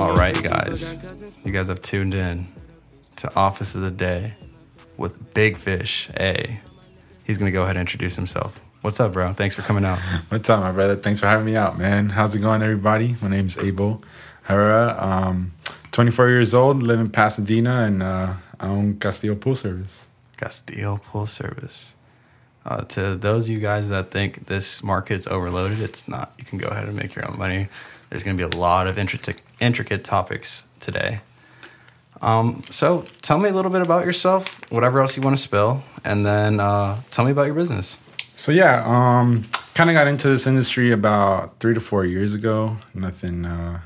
All right, guys. You guys have tuned in to Office of the Day with Big Fish A. He's going to go ahead and introduce himself. What's up, bro? Thanks for coming out. What's up, my brother? Thanks for having me out, man. How's it going, everybody? My name's Abel Herrera. Um, 24 years old, live in Pasadena, and uh, I own Castillo Pool Service. Castillo Pool Service. Uh, to those of you guys that think this market's overloaded, it's not. You can go ahead and make your own money. There's going to be a lot of intricate, intricate topics today. Um, so tell me a little bit about yourself, whatever else you want to spill, and then uh, tell me about your business. So yeah, um, kind of got into this industry about three to four years ago. Nothing, uh,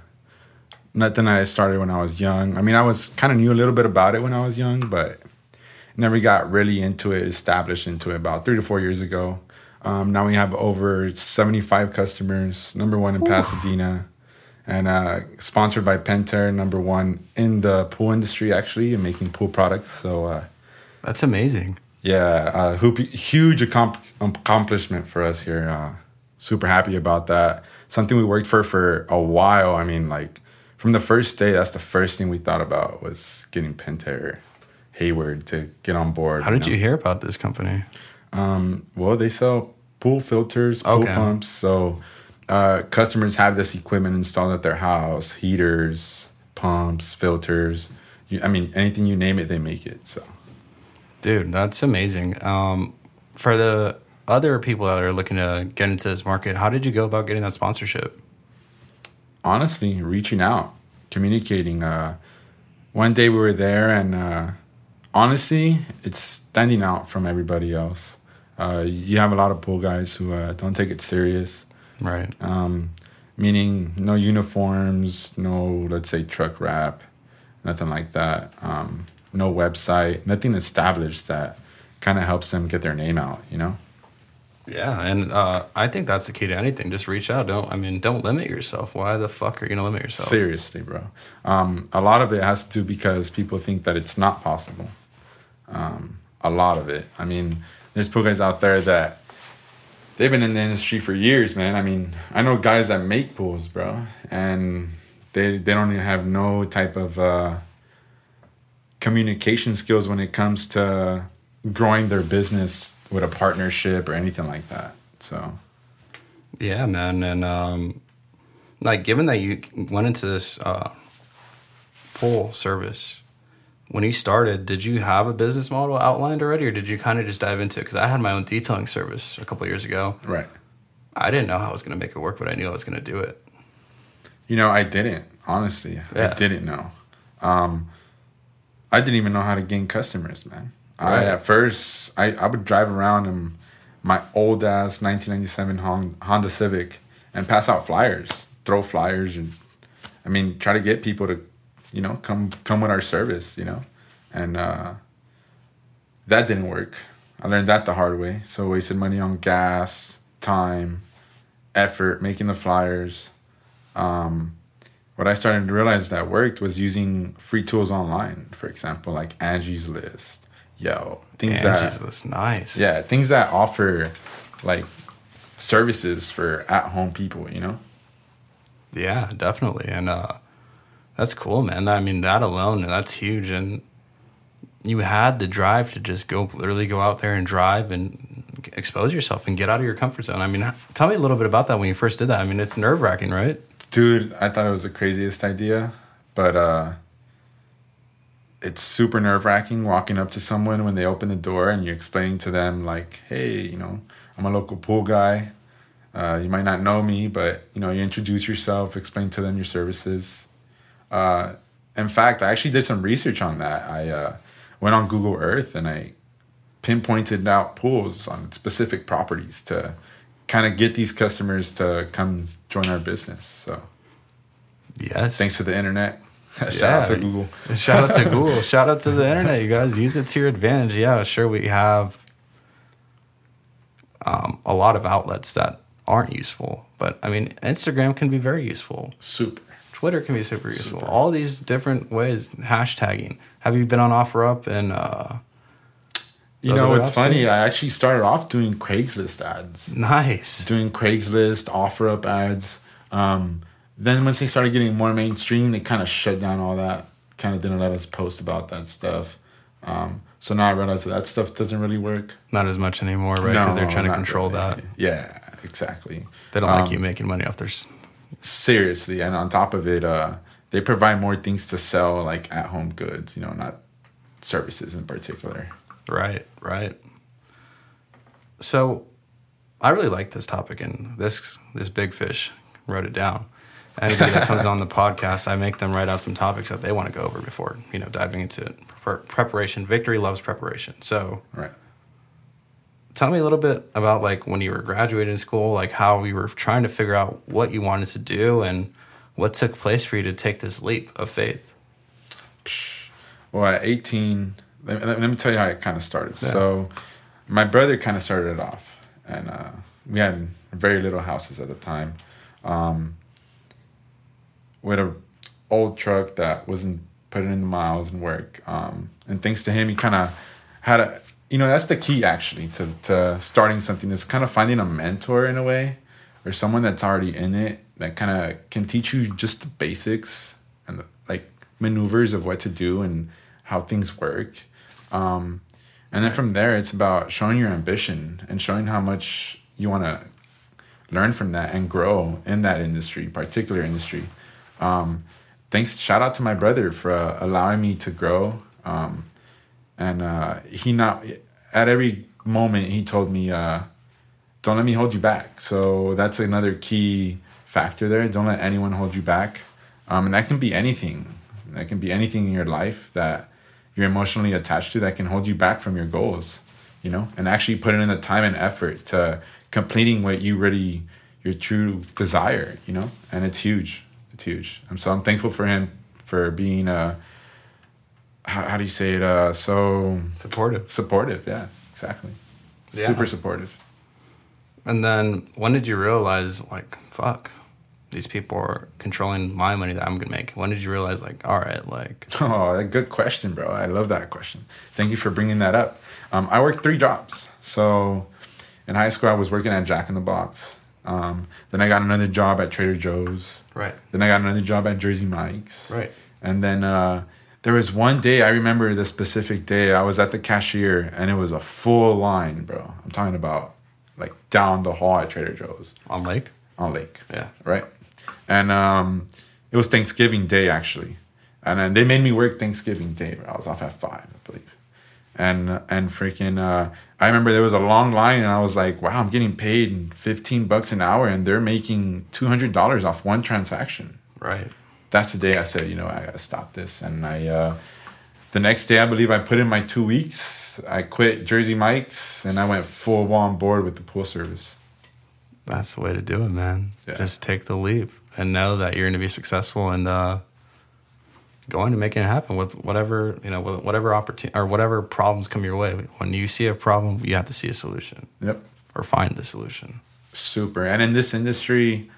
nothing I started when I was young. I mean, I was kind of knew a little bit about it when I was young, but never got really into it, established into it about three to four years ago. Um, now we have over 75 customers, number one in Ooh. Pasadena, and uh, sponsored by Pentair, number one in the pool industry, actually, and making pool products. So uh, that's amazing. Yeah, uh, huge accomplishment for us here. Uh, super happy about that. Something we worked for for a while. I mean, like from the first day, that's the first thing we thought about was getting Pentair Hayward to get on board. How did you, know? you hear about this company? Um, well, they sell pool filters, pool okay. pumps. So uh, customers have this equipment installed at their house: heaters, pumps, filters. You, I mean, anything you name it, they make it. So, dude, that's amazing. Um, for the other people that are looking to get into this market, how did you go about getting that sponsorship? Honestly, reaching out, communicating. Uh, one day we were there and uh, honestly, it's standing out from everybody else. Uh, you have a lot of pool guys who uh, don't take it serious. Right. Um, meaning no uniforms, no, let's say, truck wrap, nothing like that. Um, no website, nothing established that kind of helps them get their name out, you know? Yeah, and uh, I think that's the key to anything. Just reach out. Don't I mean, don't limit yourself. Why the fuck are you gonna limit yourself? Seriously, bro. Um, a lot of it has to do because people think that it's not possible. Um, a lot of it. I mean, there's pool guys out there that they've been in the industry for years, man. I mean, I know guys that make pools, bro, and they they don't even have no type of uh, communication skills when it comes to growing their business with a partnership or anything like that. So, yeah, man, and um, like given that you went into this uh, pool service when you started, did you have a business model outlined already, or did you kind of just dive into it? Because I had my own detailing service a couple years ago. Right. I didn't know how I was going to make it work, but I knew I was going to do it. You know, I didn't. Honestly, yeah. I didn't know. Um, I didn't even know how to gain customers, man. Right. I at first I, I would drive around in my old ass 1997 Honda Civic and pass out flyers, throw flyers, and I mean try to get people to you know, come come with our service, you know, and uh, that didn't work. I learned that the hard way. So wasted money on gas, time, effort, making the flyers. Um, what I started to realize that worked was using free tools online. For example, like Angie's List, yo, things Angie's that List, nice. Yeah, things that offer like services for at home people. You know. Yeah, definitely, and uh, that's cool, man. I mean, that alone, that's huge. And you had the drive to just go, literally go out there and drive and expose yourself and get out of your comfort zone. I mean, tell me a little bit about that when you first did that. I mean, it's nerve wracking, right? Dude, I thought it was the craziest idea, but uh, it's super nerve wracking walking up to someone when they open the door and you explain to them, like, hey, you know, I'm a local pool guy. Uh, you might not know me, but you know, you introduce yourself, explain to them your services uh, in fact, I actually did some research on that. I uh, went on Google Earth and I pinpointed out pools on specific properties to kind of get these customers to come join our business. So, yes, thanks to the internet. Shout yeah. out to Google. Shout out to Google. Shout out to the internet. You guys use it to your advantage. Yeah, sure. We have um, a lot of outlets that aren't useful, but I mean, Instagram can be very useful. Super. Twitter can be super useful. Super. All these different ways, hashtagging. Have you been on OfferUp and? Uh, You know, it's funny. Too? I actually started off doing Craigslist ads. Nice. Doing Craigslist OfferUp ads. Um, then once they started getting more mainstream, they kind of shut down all that. Kind of didn't let us post about that stuff. Um, so now I realize that that stuff doesn't really work. Not as much anymore, right? Because no, they're trying to control really. that. Yeah, exactly. They don't um, like you making money off their. Seriously, and on top of it, uh, they provide more things to sell, like at home goods. You know, not services in particular. Right, right. So, I really like this topic, and this this big fish wrote it down. Anybody that comes on the podcast, I make them write out some topics that they want to go over before you know diving into it. Preparation. Victory loves preparation. So, right. Tell me a little bit about like when you were graduating school, like how you were trying to figure out what you wanted to do and what took place for you to take this leap of faith. Well, at 18, let me, let me tell you how it kind of started. Yeah. So, my brother kind of started it off, and uh, we had very little houses at the time. Um, with a old truck that wasn't putting in the miles and work. Um, and thanks to him, he kind of had a, you know, that's the key actually to, to starting something is kind of finding a mentor in a way or someone that's already in it that kind of can teach you just the basics and the, like maneuvers of what to do and how things work. Um, and then from there, it's about showing your ambition and showing how much you want to learn from that and grow in that industry, particular industry. Um, thanks, shout out to my brother for uh, allowing me to grow. Um, and uh, he not at every moment he told me, uh, "Don't let me hold you back." So that's another key factor there. Don't let anyone hold you back, um, and that can be anything. That can be anything in your life that you're emotionally attached to that can hold you back from your goals, you know, and actually putting in the time and effort to completing what you really your true desire, you know, and it's huge. It's huge. I'm so I'm thankful for him for being uh how, how do you say it uh so supportive. Supportive, yeah, exactly. Yeah. Super supportive. And then when did you realize like fuck these people are controlling my money that I'm gonna make? When did you realize, like, all right, like? Oh, good question, bro. I love that question. Thank you for bringing that up. Um, I worked three jobs. So, in high school, I was working at Jack in the Box. Um, then I got another job at Trader Joe's. Right. Then I got another job at Jersey Mike's. Right. And then uh, there was one day I remember the specific day I was at the cashier and it was a full line, bro. I'm talking about like down the hall at Trader Joe's. On Lake. On Lake. Yeah. Right and um, it was Thanksgiving Day actually, and then they made me work Thanksgiving Day. I was off at five, I believe, and and freaking, uh, I remember there was a long line, and I was like, wow, I'm getting paid fifteen bucks an hour, and they're making two hundred dollars off one transaction. Right. That's the day I said, you know, I gotta stop this, and I. Uh, the next day, I believe I put in my two weeks. I quit Jersey Mike's and I went full on board with the pool service. That's the way to do it, man. Yeah. Just take the leap and know that you're going to be successful and uh, going to making it happen with whatever you know whatever opportunity or whatever problems come your way. When you see a problem, you have to see a solution. Yep. Or find the solution. Super. And in this industry,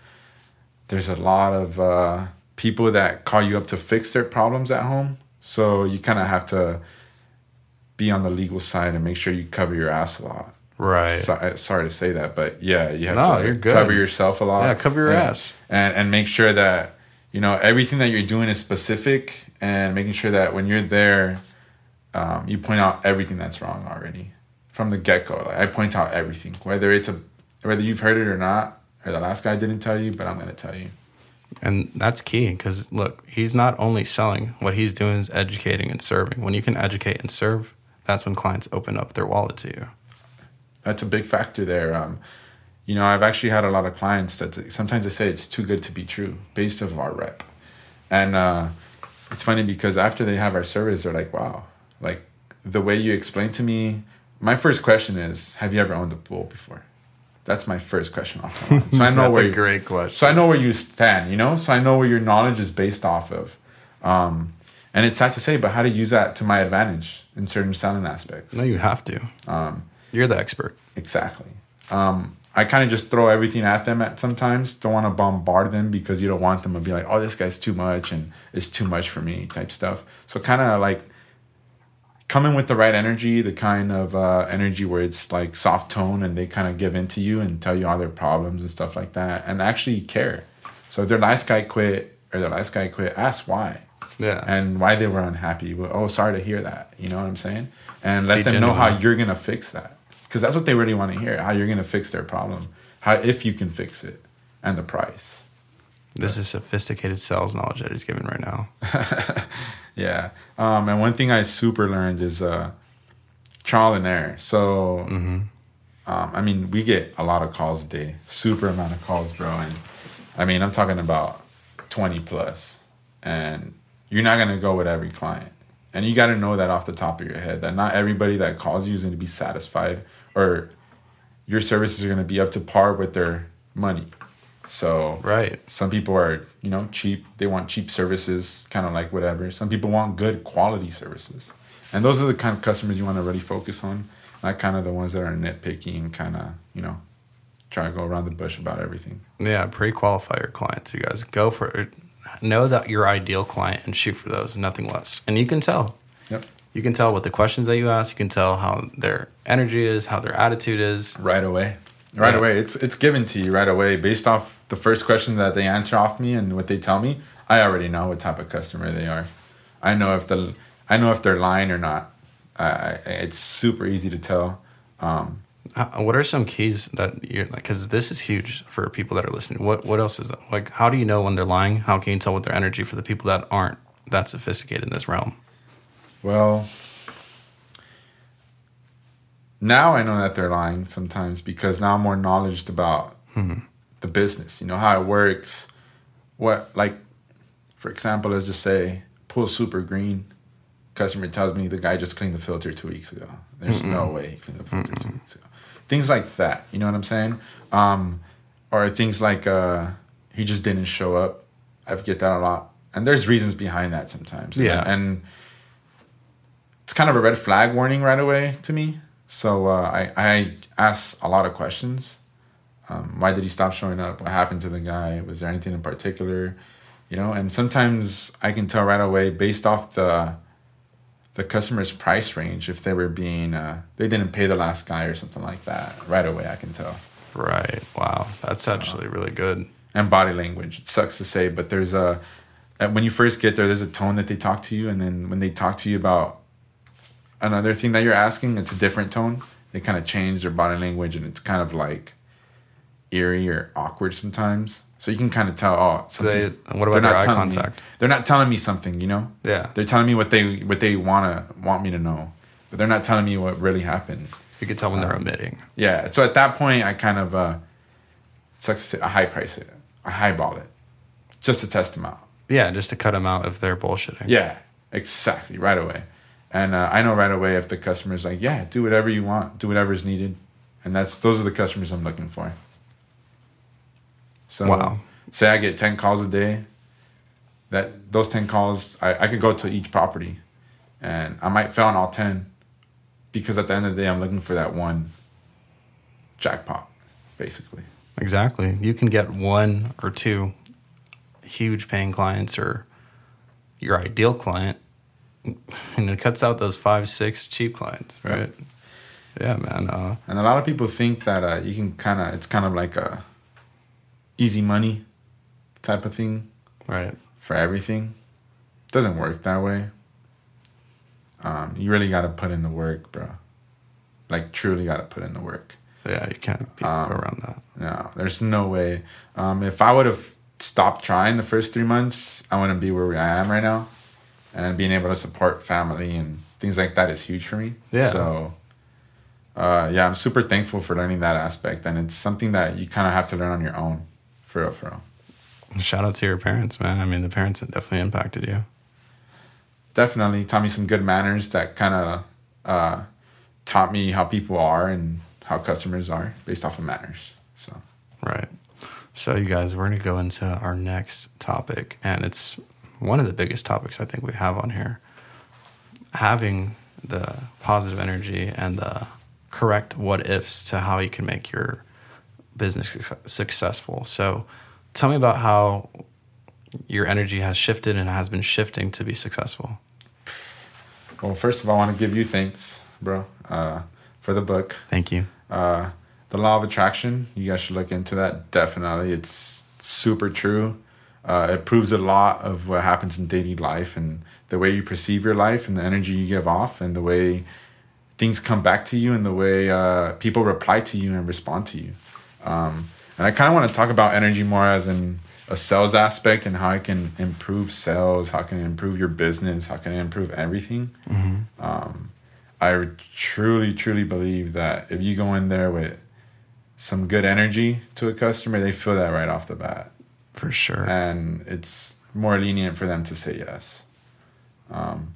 there's a lot of uh, people that call you up to fix their problems at home. So you kind of have to be on the legal side and make sure you cover your ass a lot. Right. So, uh, sorry to say that, but yeah, you have no, to you're good. cover yourself a lot. Yeah, cover your and, ass. And and make sure that you know everything that you're doing is specific and making sure that when you're there, um, you point out everything that's wrong already from the get go. Like I point out everything, whether it's a whether you've heard it or not, or the last guy didn't tell you, but I'm gonna tell you. And that's key because look, he's not only selling; what he's doing is educating and serving. When you can educate and serve, that's when clients open up their wallet to you that's a big factor there. Um, you know, I've actually had a lot of clients that sometimes they say it's too good to be true based of our rep, and uh, it's funny because after they have our service, they're like, "Wow, like the way you explain to me." My first question is, "Have you ever owned a pool before?" That's my first question off the line. So I know That's where a great question. So I know where you stand, you know. So I know where your knowledge is based off of, um, and it's sad to say, but how to use that to my advantage in certain selling aspects. No, you have to. Um, you're the expert. Exactly. Um, I kind of just throw everything at them at sometimes. Don't want to bombard them because you don't want them to be like, oh, this guy's too much and it's too much for me type stuff. So kind of like come in with the right energy, the kind of uh, energy where it's like soft tone and they kind of give in to you and tell you all their problems and stuff like that and actually care. So if their last guy quit or their last guy quit, ask why. Yeah. And why they were unhappy. Well, oh, sorry to hear that. You know what I'm saying? And let Be them know how you're going to fix that. Because that's what they really want to hear how you're going to fix their problem, how if you can fix it, and the price. This is sophisticated sales knowledge that he's giving right now. Yeah. Um, and one thing I super learned is uh, trial and error. So, um, I mean, we get a lot of calls a day, super amount of calls, bro. And I mean, I'm talking about 20 plus, and you're not gonna go with every client. And you got to know that off the top of your head that not everybody that calls you is going to be satisfied, or your services are going to be up to par with their money. So, Right. some people are you know cheap they want cheap services kind of like whatever some people want good quality services and those are the kind of customers you want to really focus on not kind of the ones that are nitpicky and kind of you know try to go around the bush about everything Yeah, pre-qualify your clients. You guys go for it. Know that your ideal client and shoot for those, nothing less. And you can tell. yep You can tell with the questions that you ask. You can tell how their energy is, how their attitude is. right away right Yeah. away it's it's given to you right away based off the first question that they answer off me and what they tell me i already know what type of customer they are i know if the i know if they're lying or not it's super easy to tell um, What are some keys that you're like? Because this is huge for people that are listening. What What else is that? Like, how do you know when they're lying? How can you tell with their energy for the people that aren't that sophisticated in this realm? Well, now I know that they're lying sometimes because now I'm more knowledgeable about the business, you know, how it works. What, like, for example, let's just say pool super green. Customer tells me the guy just cleaned the filter two weeks ago. There's no way he cleaned the filter two weeks ago. Things like that, you know what I'm saying? Um, or things like uh, he just didn't show up. I get that a lot. And there's reasons behind that sometimes. Yeah. And it's kind of a red flag warning right away to me. So uh, I I ask a lot of questions. Um, why did he stop showing up? What happened to the guy? Was there anything in particular? You know, and sometimes I can tell right away based off the the customer's price range if they were being uh, they didn't pay the last guy or something like that. Right away, I can tell. Right. Wow. That's actually really good. and body language. It sucks to say, but there's a when you first get there, there's a tone that they talk to you, and then when they talk to you about another thing that you're asking, it's a different tone. They kind of change their body language, and it's kind of like eerie or awkward sometimes. So you can kind of tell. Oh, So they, what about their eye telling me- contact? they're not telling me something, you know. Yeah. They're telling me what they what they wanna want me to know, but they're not telling me what really happened. You can tell when Uh, they're omitting. Yeah. So at that point, I kind of uh, sucks to say, I high price it, I highball it, just to test them out. Yeah, just to cut them out if they're bullshitting. Yeah, exactly, right away. And uh, I know right away if the customer's like, yeah, do whatever you want, do whatever's needed, and that's those are the customers I'm looking for. So, Wow. say I get ten calls a day. That those ten calls, I, I could go to each property, and I might fail on all ten, because at the end of the day, I'm looking for that one jackpot, basically. Exactly. You can get one or two huge paying clients or your ideal client, and it cuts out those five, six cheap clients, right? Yeah, man. Uh, And a lot of people think that uh, you can kind of, it's kind of like a easy money type of thing right. for everything. doesn't work that way. Um, you really got to put in the work, bro. Like, truly got to put in the work. Yeah, you can't be Um, around that. No, there's no way. Um, if I would have stopped trying the first three months, I wouldn't be where I am right now. And being able to support family and things like that is huge for me. Yeah. So, uh, yeah, I'm super thankful for learning that aspect. And it's something that you kind of have to learn on your own. For real, for real. Shout out to your parents, man. I mean, the parents have definitely impacted you. Definitely taught me some good manners that kind of uh, taught me how people are and how customers are based off of manners. So, Right. So, you guys, we're going to go into our next topic, and it's one of the biggest topics I think we have on here. Having the positive energy and the correct what ifs to how you can make your business successful. So, tell me about how your energy has shifted and has been shifting to be successful. Well, first of all, I want to give you thanks, bro, uh, for the book. Thank you. Uh, the law of attraction. You guys should look into that. Definitely, it's super true. Uh, it proves a lot of what happens in daily life and the way you perceive your life and the energy you give off and the way things come back to you and the way uh, people reply to you and respond to you. Um, and I kind of want to talk about energy more as in a sales aspect and how I can improve sales, how can it improve your business, how can it improve everything. Mm-hmm. Um, I truly, truly believe that if you go in there with some good energy to a customer, they feel that right off the bat. For sure. And it's more lenient for them to say yes. Um,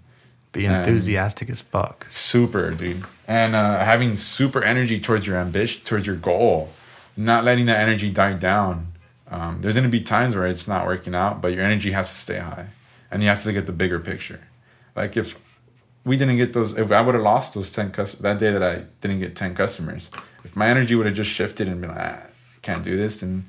Be enthusiastic as fuck. Super, dude. And uh, having super energy towards your ambition, towards your goal, not letting that energy die down. Um, there's going to be times where it's not working out, but your energy has to stay high. And you have to at the bigger picture. Like if we didn't get those, if I would have lost those 10 customers, that day that I didn't get 10 customers, if my energy would have just shifted and been like, ah, I can't do this, then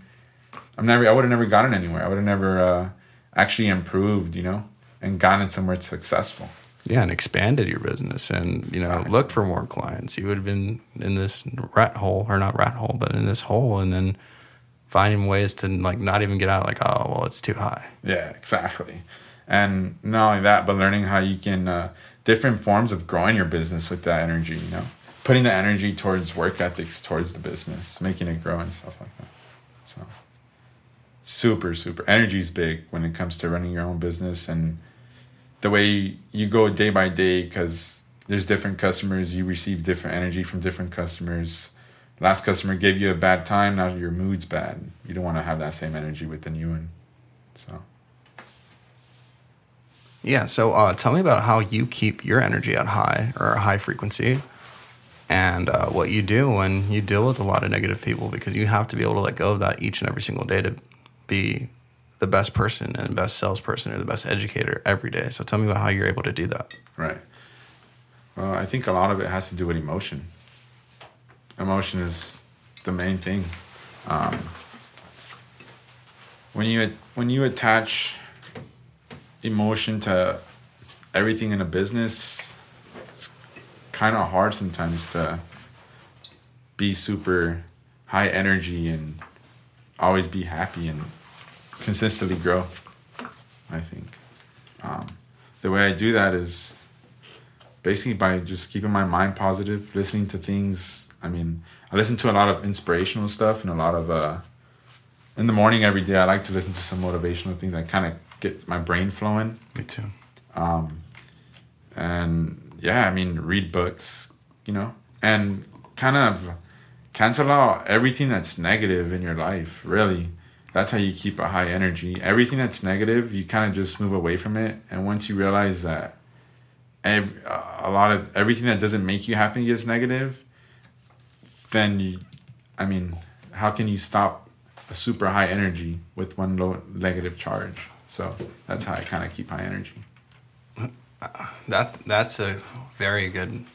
I'm never, I would have never gotten anywhere. I would have never uh, actually improved, you know, and gotten somewhere successful. Yeah, and expanded your business and, you know, exactly. look for more clients. You would have been in this rat hole, or not rat hole, but in this hole, and then finding ways to, like, not even get out, like, oh, well, it's too high. Yeah, exactly. And not only that, but learning how you can, uh, different forms of growing your business with that energy, you know, putting the energy towards work ethics, towards the business, making it grow and stuff like that. So super super energy is big when it comes to running your own business and the way you go day by day because there's different customers you receive different energy from different customers. Last customer gave you a bad time now your mood's bad. You don't want to have that same energy with the new one so. Yeah so uh, tell me about how you keep your energy at high or high frequency and uh, what you do when you deal with a lot of negative people because you have to be able to let go of that each and every single day to be the best person and best salesperson or the best educator every day. So tell me about how you're able to do that. Right. Well, I think a lot of it has to do with emotion. Emotion is the main thing. Um, when you when you attach emotion to everything in a business, it's kind of hard sometimes to be super high energy and always be happy and consistently grow. I think um, the way I do that is basically by just keeping my mind positive, listening to things. I mean, I listen to a lot of inspirational stuff and a lot of uh, in the morning every day. I like to listen to some motivational things. I kind of get my brain flowing. Me too. Um, and yeah, I mean, read books, you know, and kind of cancel out everything that's negative in your life, really. That's how you keep a high energy. Everything that's negative, you kind of just move away from it. And once you realize that every, a lot of everything that doesn't make you happy is negative, then you, I mean, how can you stop a super high energy with one low negative charge? So that's how I kind of keep high energy. That that's a very good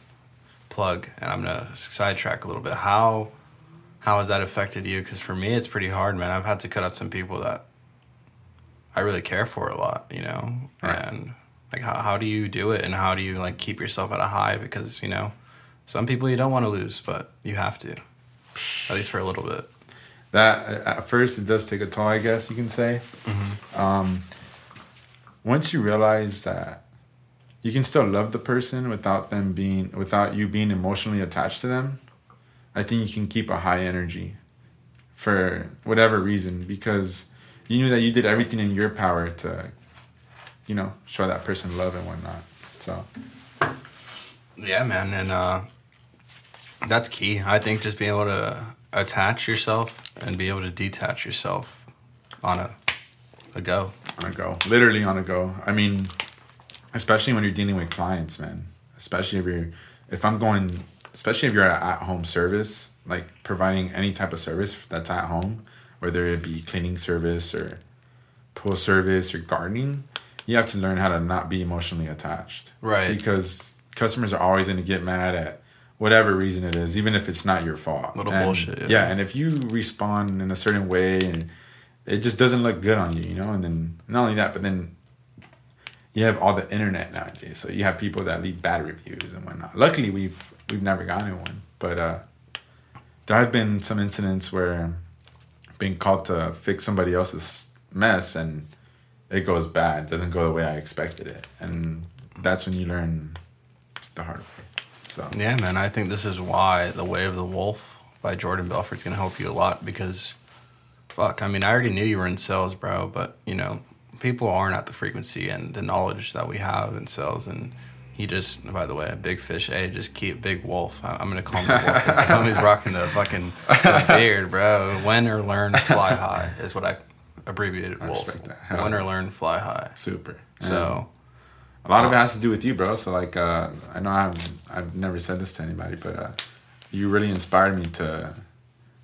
plug, and I'm gonna sidetrack a little bit. How how has that affected you? Because for me, it's pretty hard, man. I've had to cut out some people that I really care for a lot, you know, right. and like how how do you do it, and how do you like keep yourself at a high? Because you know, some people you don't want to lose, but you have to, at least for a little bit. That at first it does take a toll, I guess you can say. Mm-hmm. Um, once you realize that you can still love the person without them being without you being emotionally attached to them i think you can keep a high energy for whatever reason because you knew that you did everything in your power to you know show that person love and whatnot so. Yeah man and uh that's key. I think just being able to attach yourself and be able to detach yourself on a a go. On a go. Literally on a go. I mean especially when you're dealing with clients, man. Especially if you're, if I'm going, especially if you're at home service, like providing any type of service that's at home, whether it be cleaning service or pool service or gardening, you have to learn how to not be emotionally attached. Right. Because customers are always going to get mad at whatever reason it is, even if it's not your fault. Little and, bullshit. Yeah. yeah. And if you respond in a certain way and it just doesn't look good on you, you know, and then not only that, but then you have all the internet nowadays. So you have people that leave bad reviews and whatnot. Luckily, we've we've never gotten one, but uh, there have been some incidents where being called to fix somebody else's mess and it goes bad, doesn't go the way I expected it, and that's when you learn the hard way. So yeah, man, I think this is why the Way of the Wolf by Jordan Belfort is gonna help you a lot because, fuck, I mean, I already knew you were in sales, bro, but you know, people aren't at the frequency and the knowledge that we have in sales and. He just, by the way, big fish. Hey, just keep big wolf. I, am gonna call him the wolf because the homie's rocking the fucking the beard, bro. Win or learn, fly high is what I abbreviated I wolf. Win or learn, fly high. Super. So, a lot of it has to do with you, bro. So like, uh, I know I've I've never said this to anybody, but uh, you really inspired me to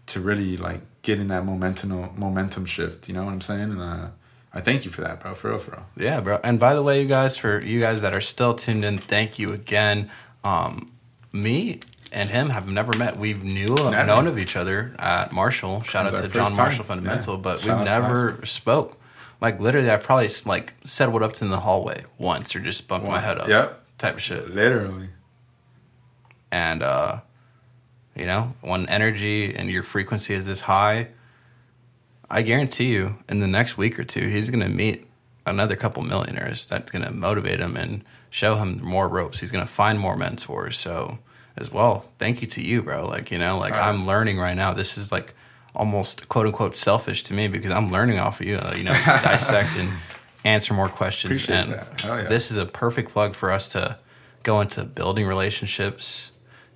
to really like get in that momentum momentum shift. You know what I'm saying? And uh, I thank you for that, bro. For real, for real. Yeah, bro. And by the way, you guys, for you guys that are still tuned in, thank you again. Um, me and him have never met. We've knew never. known of each other at Marshall. Shout out to John Marshall Fundamental, yeah. but Shout we've never spoke. Like literally, I probably like said what up to in the hallway once, or just bumped One. my head up. Yep. Type of shit. Literally. And uh, you know, when energy and your frequency is this high, I guarantee you, in the next week or two, he's going to meet another couple millionaires that's going to motivate him and show him more ropes. He's going to find more mentors. So, as well, thank you to you, bro. Like, you know, like right. I'm learning right now. This is like almost quote unquote selfish to me because I'm learning off of you, uh, you know, dissect and answer more questions. Appreciate and yeah. this is a perfect plug for us to go into building relationships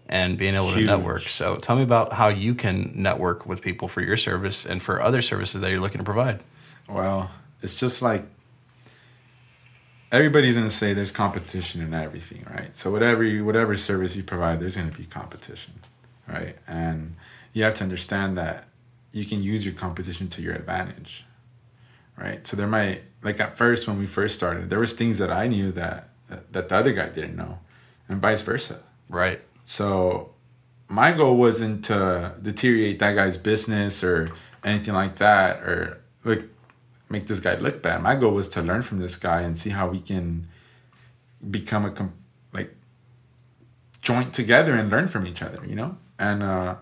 and being able Huge. to network. So tell me about how you can network with people for your service and for other services that you're looking to provide. Well, it's just like everybody's going to say there's competition in everything, right? So whatever you, whatever service you provide, there's going to be competition, right? And you have to understand that you can use your competition to your advantage, right? So there might like at first when we first started, there was things that I knew that that the other guy didn't know, and vice versa. Right. So my goal wasn't to deteriorate that guy's business or anything like that or like make this guy look bad. My goal was to learn from this guy and see how we can become a like joint together and learn from each other, you know? And uh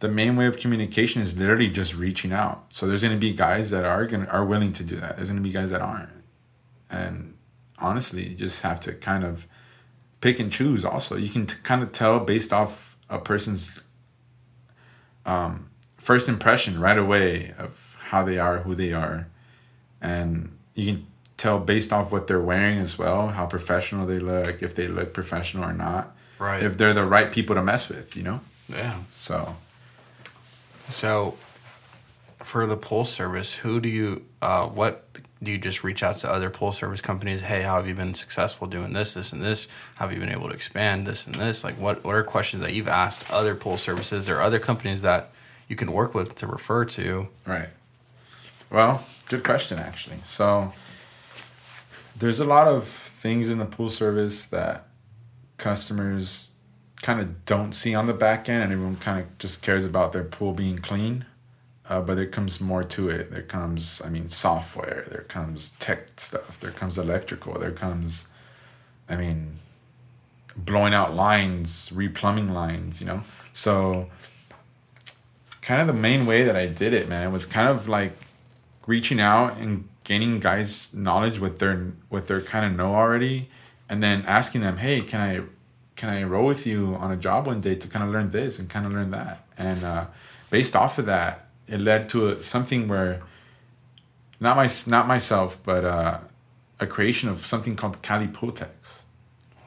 the main way of communication is literally just reaching out. So there's going to be guys that are going are willing to do that. There's going to be guys that aren't. And honestly, you just have to kind of pick and choose also. You can t- kind of tell based off a person's um, first impression right away of how they are who they are. And you can tell based off what they're wearing as well how professional they look if they look professional or not. Right. If they're the right people to mess with you know? Yeah. So. So for the pulse service who do you uh, what do you just reach out to other pool service companies? Hey, how have you been successful doing this, this, and this? How have you been able to expand this and this? Like, what, what are questions that you've asked other pool services or other companies that you can work with to refer to? Right. Well, good question, actually. So, there's a lot of things in the pool service that customers kind of don't see on the back end, and everyone kind of just cares about their pool being clean uh, but there comes more to it. There comes, I mean, software. There comes tech stuff. There comes electrical. There comes, I mean, blowing out lines, replumbing lines. You know, so kind of the main way that I did it, man, was kind of like reaching out and gaining guys' knowledge what they're what they're kind of know already, and then asking them, hey, can I can I roll with you on a job one day to kind of learn this and kind of learn that, and uh, based off of that it led to a, something where not my not myself, but uh, a creation of something called Cali Pooltex.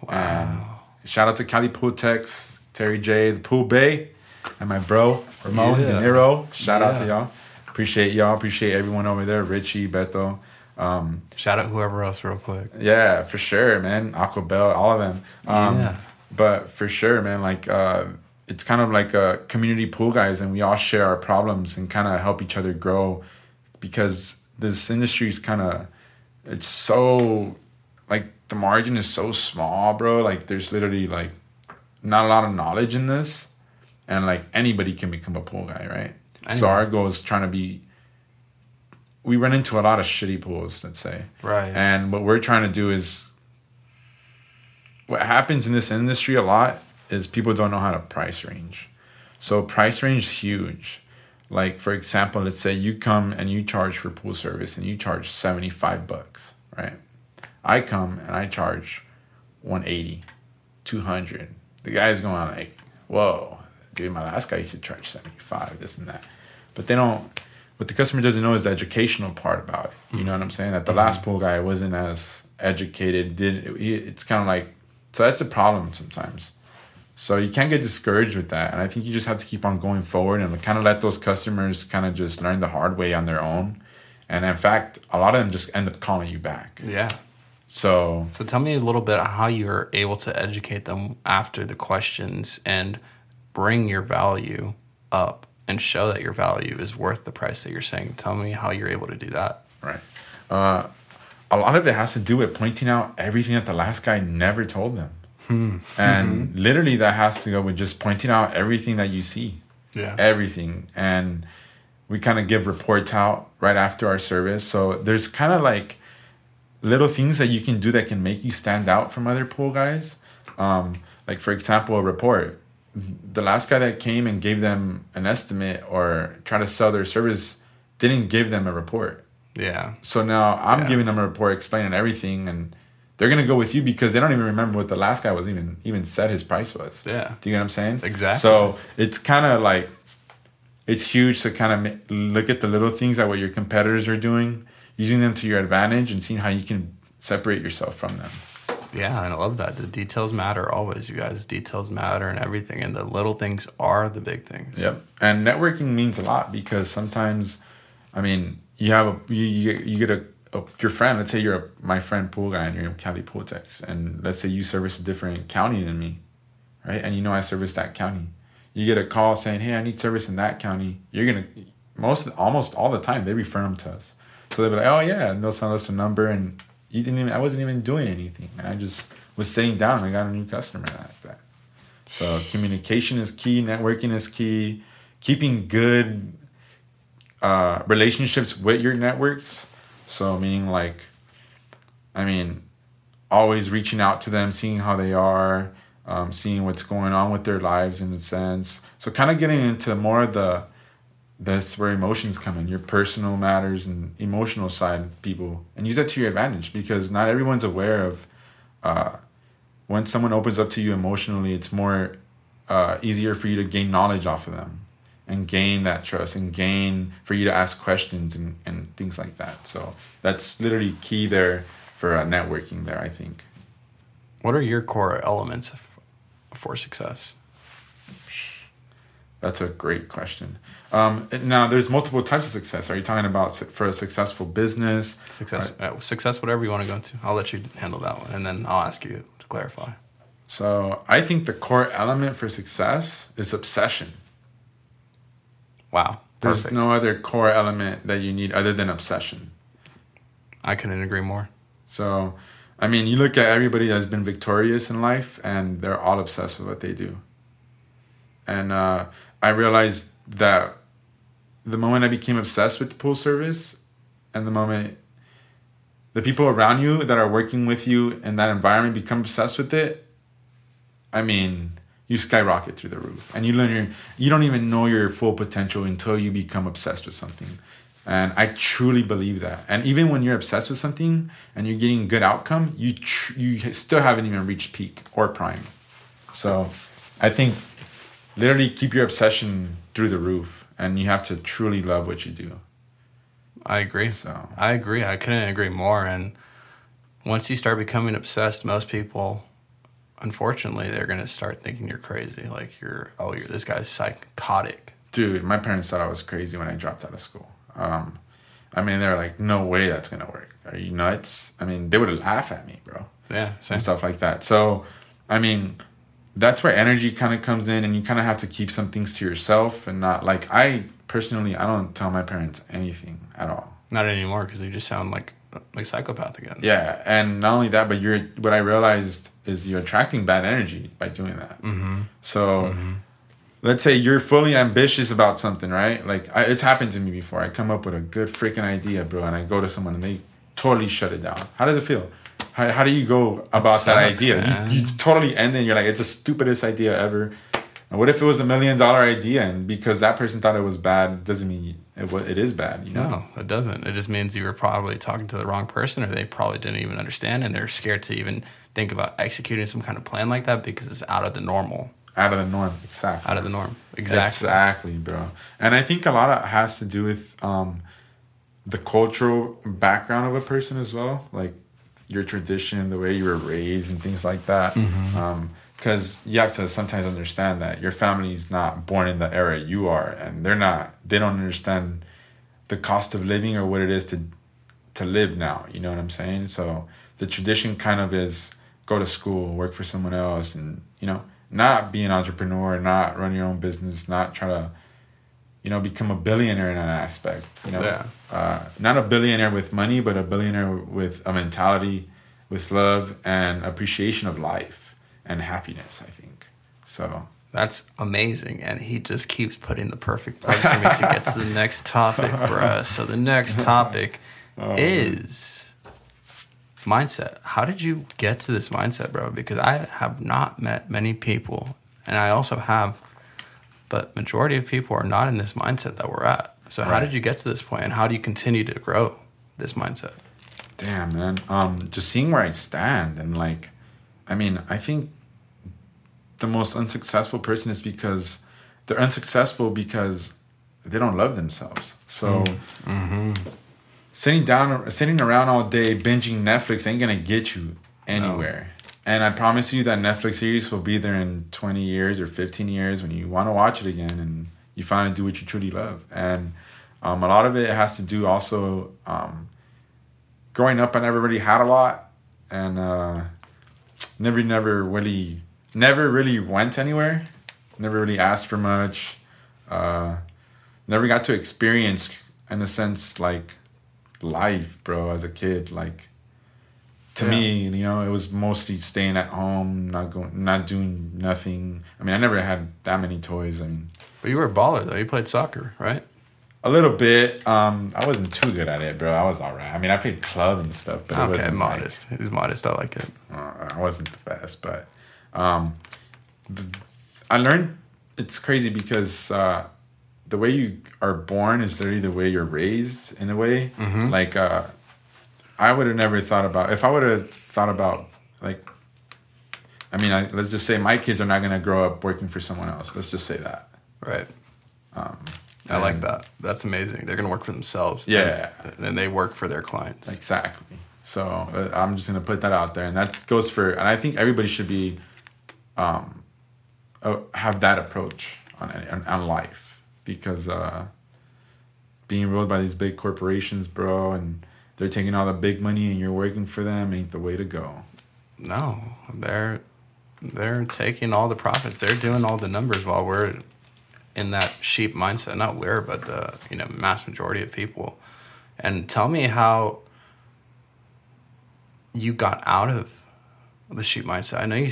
Wow! And shout out to Cali Pooltex, Terry J, the Pool Bay, and my bro Ramon yeah. De Niro. Shout yeah. out to y'all. Appreciate y'all. Appreciate everyone over there. Richie, Beto. Um, Shout out whoever else, real quick. Yeah, for sure, man. Aquabel, all of them. Um, yeah. But for sure, man. Like. Uh, it's kind of like a community pool guys and we all share our problems and kind of help each other grow because this industry is kind of it's so like the margin is so small bro like there's literally like not a lot of knowledge in this and like anybody can become a pool guy right so our goal is trying to be we run into a lot of shitty pools, let's say. Right. And what we're trying to do is what happens in this industry a lot is people don't know how to price range. So price range is huge. Like for example, let's say you come and you charge for pool service and you charge 75 bucks, right? I come and I charge 180, 200. The guy's going like, "Whoa, dude, my last guy used to charge 75, this and that." But they don't what the customer doesn't know is the educational part about it. You know what I'm saying? That the mm-hmm. last pool guy wasn't as educated. Did it's kind of like so that's the problem sometimes. So you can't get discouraged with that, and I think you just have to keep on going forward and kind of let those customers kind of just learn the hard way on their own. And in fact, a lot of them just end up calling you back. Yeah. So So tell me a little bit how you're able to educate them after the questions and bring your value up and show that your value is worth the price that you're saying. Tell me how you're able to do that. Right. Uh, a lot of it has to do with pointing out everything that the last guy never told them. Hmm. And mm-hmm. literally, that has to go with just pointing out everything that you see. Yeah. Everything. And we kind of give reports out right after our service. So there's kind of like little things that you can do that can make you stand out from other pool guys. Um, like, for example, a report. The last guy that came and gave them an estimate or try to sell their service didn't give them a report. Yeah. So now I'm Yeah. giving them a report explaining everything, and they're gonna go with you because they don't even remember what the last guy was even even said his price was. Yeah. Do you get what I'm saying? Exactly. So it's kind of like it's huge to kind of look at the little things that what your competitors are doing, using them to your advantage, and seeing how you can separate yourself from them. Yeah, and I love that. The details matter always, you guys. Details matter and everything, and the little things are the big things. Yep. And networking means a lot because sometimes, I mean, you have a you you get, you get a, a your friend. Let's say you're a, my friend pool guy and you're in Cali Pool and let's say you service a different county than me, right? And you know I service that county. You get a call saying, "Hey, I need service in that county." You're gonna most almost all the time they refer them to us. So they'll be like, "Oh yeah," and they'll send us a number, and you didn't even I wasn't even doing anything, I just was sitting down and I got a new customer like that. So communication is key, networking is key, keeping good uh, relationships with your networks. So meaning like, I mean, always reaching out to them, seeing how they are, um, seeing what's going on with their lives in a sense. So kind of getting into more of the that's where emotions come in your personal matters and emotional side people and use that to your advantage because not everyone's aware of uh, when someone opens up to you emotionally it's more uh, easier for you to gain knowledge off of them and gain that trust and gain for you to ask questions and, and things like that so that's literally key there for uh, networking there i think What are your core elements for success? That's a great question. Um, now, there's multiple types of success. Are you talking about for a successful business? Success, uh, success, whatever you want to go into. I'll let you handle that one, and then I'll ask you to clarify. So, I think the core element for success is obsession. Wow, There's perfect. no other core element that you need other than obsession. I couldn't agree more. So, I mean, you look at everybody that's been victorious in life, and they're all obsessed with what they do. And uh, I realized that the moment I became obsessed with the pool service, and the moment the people around you that are working with you in that environment become obsessed with it, I mean, you skyrocket through the roof, and you learn your you don't even know your full potential until you become obsessed with something. And I truly believe that. And even when you're obsessed with something and you're getting good outcome, you tr- you still haven't even reached peak or prime. So, I think literally keep your obsession through the roof, and you have to truly love what you do. I agree. So I agree. I couldn't agree more. And once you start becoming obsessed, most people, unfortunately, they're gonna start thinking you're crazy. Like you're, oh, you're this guy's psychotic. dude, my parents thought I was crazy when I dropped out of school. Um, I mean, they were like, "No way, that's gonna work. Are you nuts?" I mean, they would laugh at me, bro, Yeah, same. and stuff like that. So, I mean, that's where energy kind of comes in, and you kind of have to keep some things to yourself and not like I personally, I don't tell my parents anything at all. Not anymore because they just sound like like psychopath again. Yeah, and not only that, but you're what I realized is you're attracting bad energy by doing that. Mm-hmm. So let's say you're fully ambitious about something, right? Like I, it's happened to me before. I come up with a good freaking idea, bro, and I go to someone and they totally shut it down. How does it feel? How, how do you go about that idea? You, you, totally end and you're like, it's the stupidest idea ever. And what if it was a million dollar idea and because that person thought it was bad doesn't mean it, it is bad, you know? No, it doesn't. It just means you were probably talking to the wrong person or they probably didn't even understand and they're scared to even think about executing some kind of plan like that because it's out of the normal. Out of the norm, exactly. Out of the norm, exactly. Exactly, bro. And I think a lot of has to do with um, the cultural background of a person as well, like your tradition, the way you were raised, and things like that. Mm-hmm. Um, because you have to sometimes understand that your family is not born in the era you are and they're not they don't understand the cost of living or what it is to to live now you know what i'm saying so the tradition kind of is go to school work for someone else and you know not be an entrepreneur not run your own business not try to you know become a billionaire in an aspect you know yeah. uh, not a billionaire with money but a billionaire with a mentality with love and appreciation of life and happiness, I think. So that's amazing. And he just keeps putting the perfect plug for me to get to the next topic, bro. So the next topic oh, is mindset. How did you get to this mindset, bro? Because I have not met many people, and I also have, but majority of people are not in this mindset that we're at. So right. how did you get to this point, and how do you continue to grow this mindset? Damn, man. Um, just seeing where I stand, and like, I mean, I think the most unsuccessful person is because they're unsuccessful because they don't love themselves. So mm-hmm. Sitting down, sitting around all day binging Netflix ain't gonna get you anywhere. No. And I promise you that Netflix series will be there in 20 years or 15 years when you want to watch it again and you finally do what you truly love. And um, a lot of it has to do also um, growing up. I never really had a lot, and uh, never, never really never really went anywhere. Never really asked for much. Uh, never got to experience, in a sense, like life, bro, as a kid. Like to yeah. me, you know, it was mostly staying at home, not going, not doing nothing. I mean, I never had that many toys. I mean, but you were a baller though. You played soccer, right? A little bit. Um, I wasn't too good at it, bro. I was all right. I mean, I played club and stuff, but okay, it wasn't modest. Like, He's modest. I like it. Uh, I wasn't the best, but um, I learned it's crazy because uh, the way you are born is literally the way you're raised in a way. Mm-hmm. Like uh, I would have never thought about if I would have thought about like. I mean, I, let's just say my kids are not gonna grow up working for someone else. Let's just say that. Right. Um, I like that. That's amazing. They're gonna work for themselves. Yeah. And, and they work for their clients. Exactly. So uh, I'm just gonna put that out there, and that goes for. And I think everybody should be um, uh, have that approach on, on, on life because uh, being ruled by these big corporations, bro, and they're taking all the big money and you're working for them ain't the way to go. No, they're they're taking all the profits. They're doing all the numbers while we're in that sheep mindset. Not we're, but the you know mass majority of people. And tell me how you got out of the sheep mindset. I know you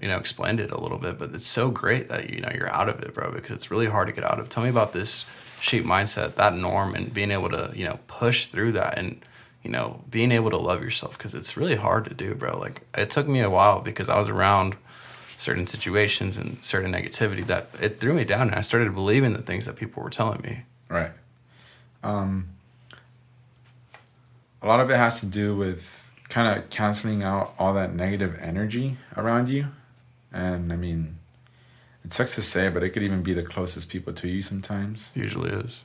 you know explained it a little bit, but it's so great that you know you're out of it, bro, because it's really hard to get out of. Tell me about this sheep mindset, that norm, and being able to you know push through that, and you know being able to love yourself because it's really hard to do, bro. Like it took me a while because I was around certain situations and certain negativity that it threw me down, and I started believing the things that people were telling me. Right. Um, a lot of it has to do with kind of canceling out all that negative energy around you. And I mean, it sucks to say, but it could even be the closest people to you sometimes. Usually is.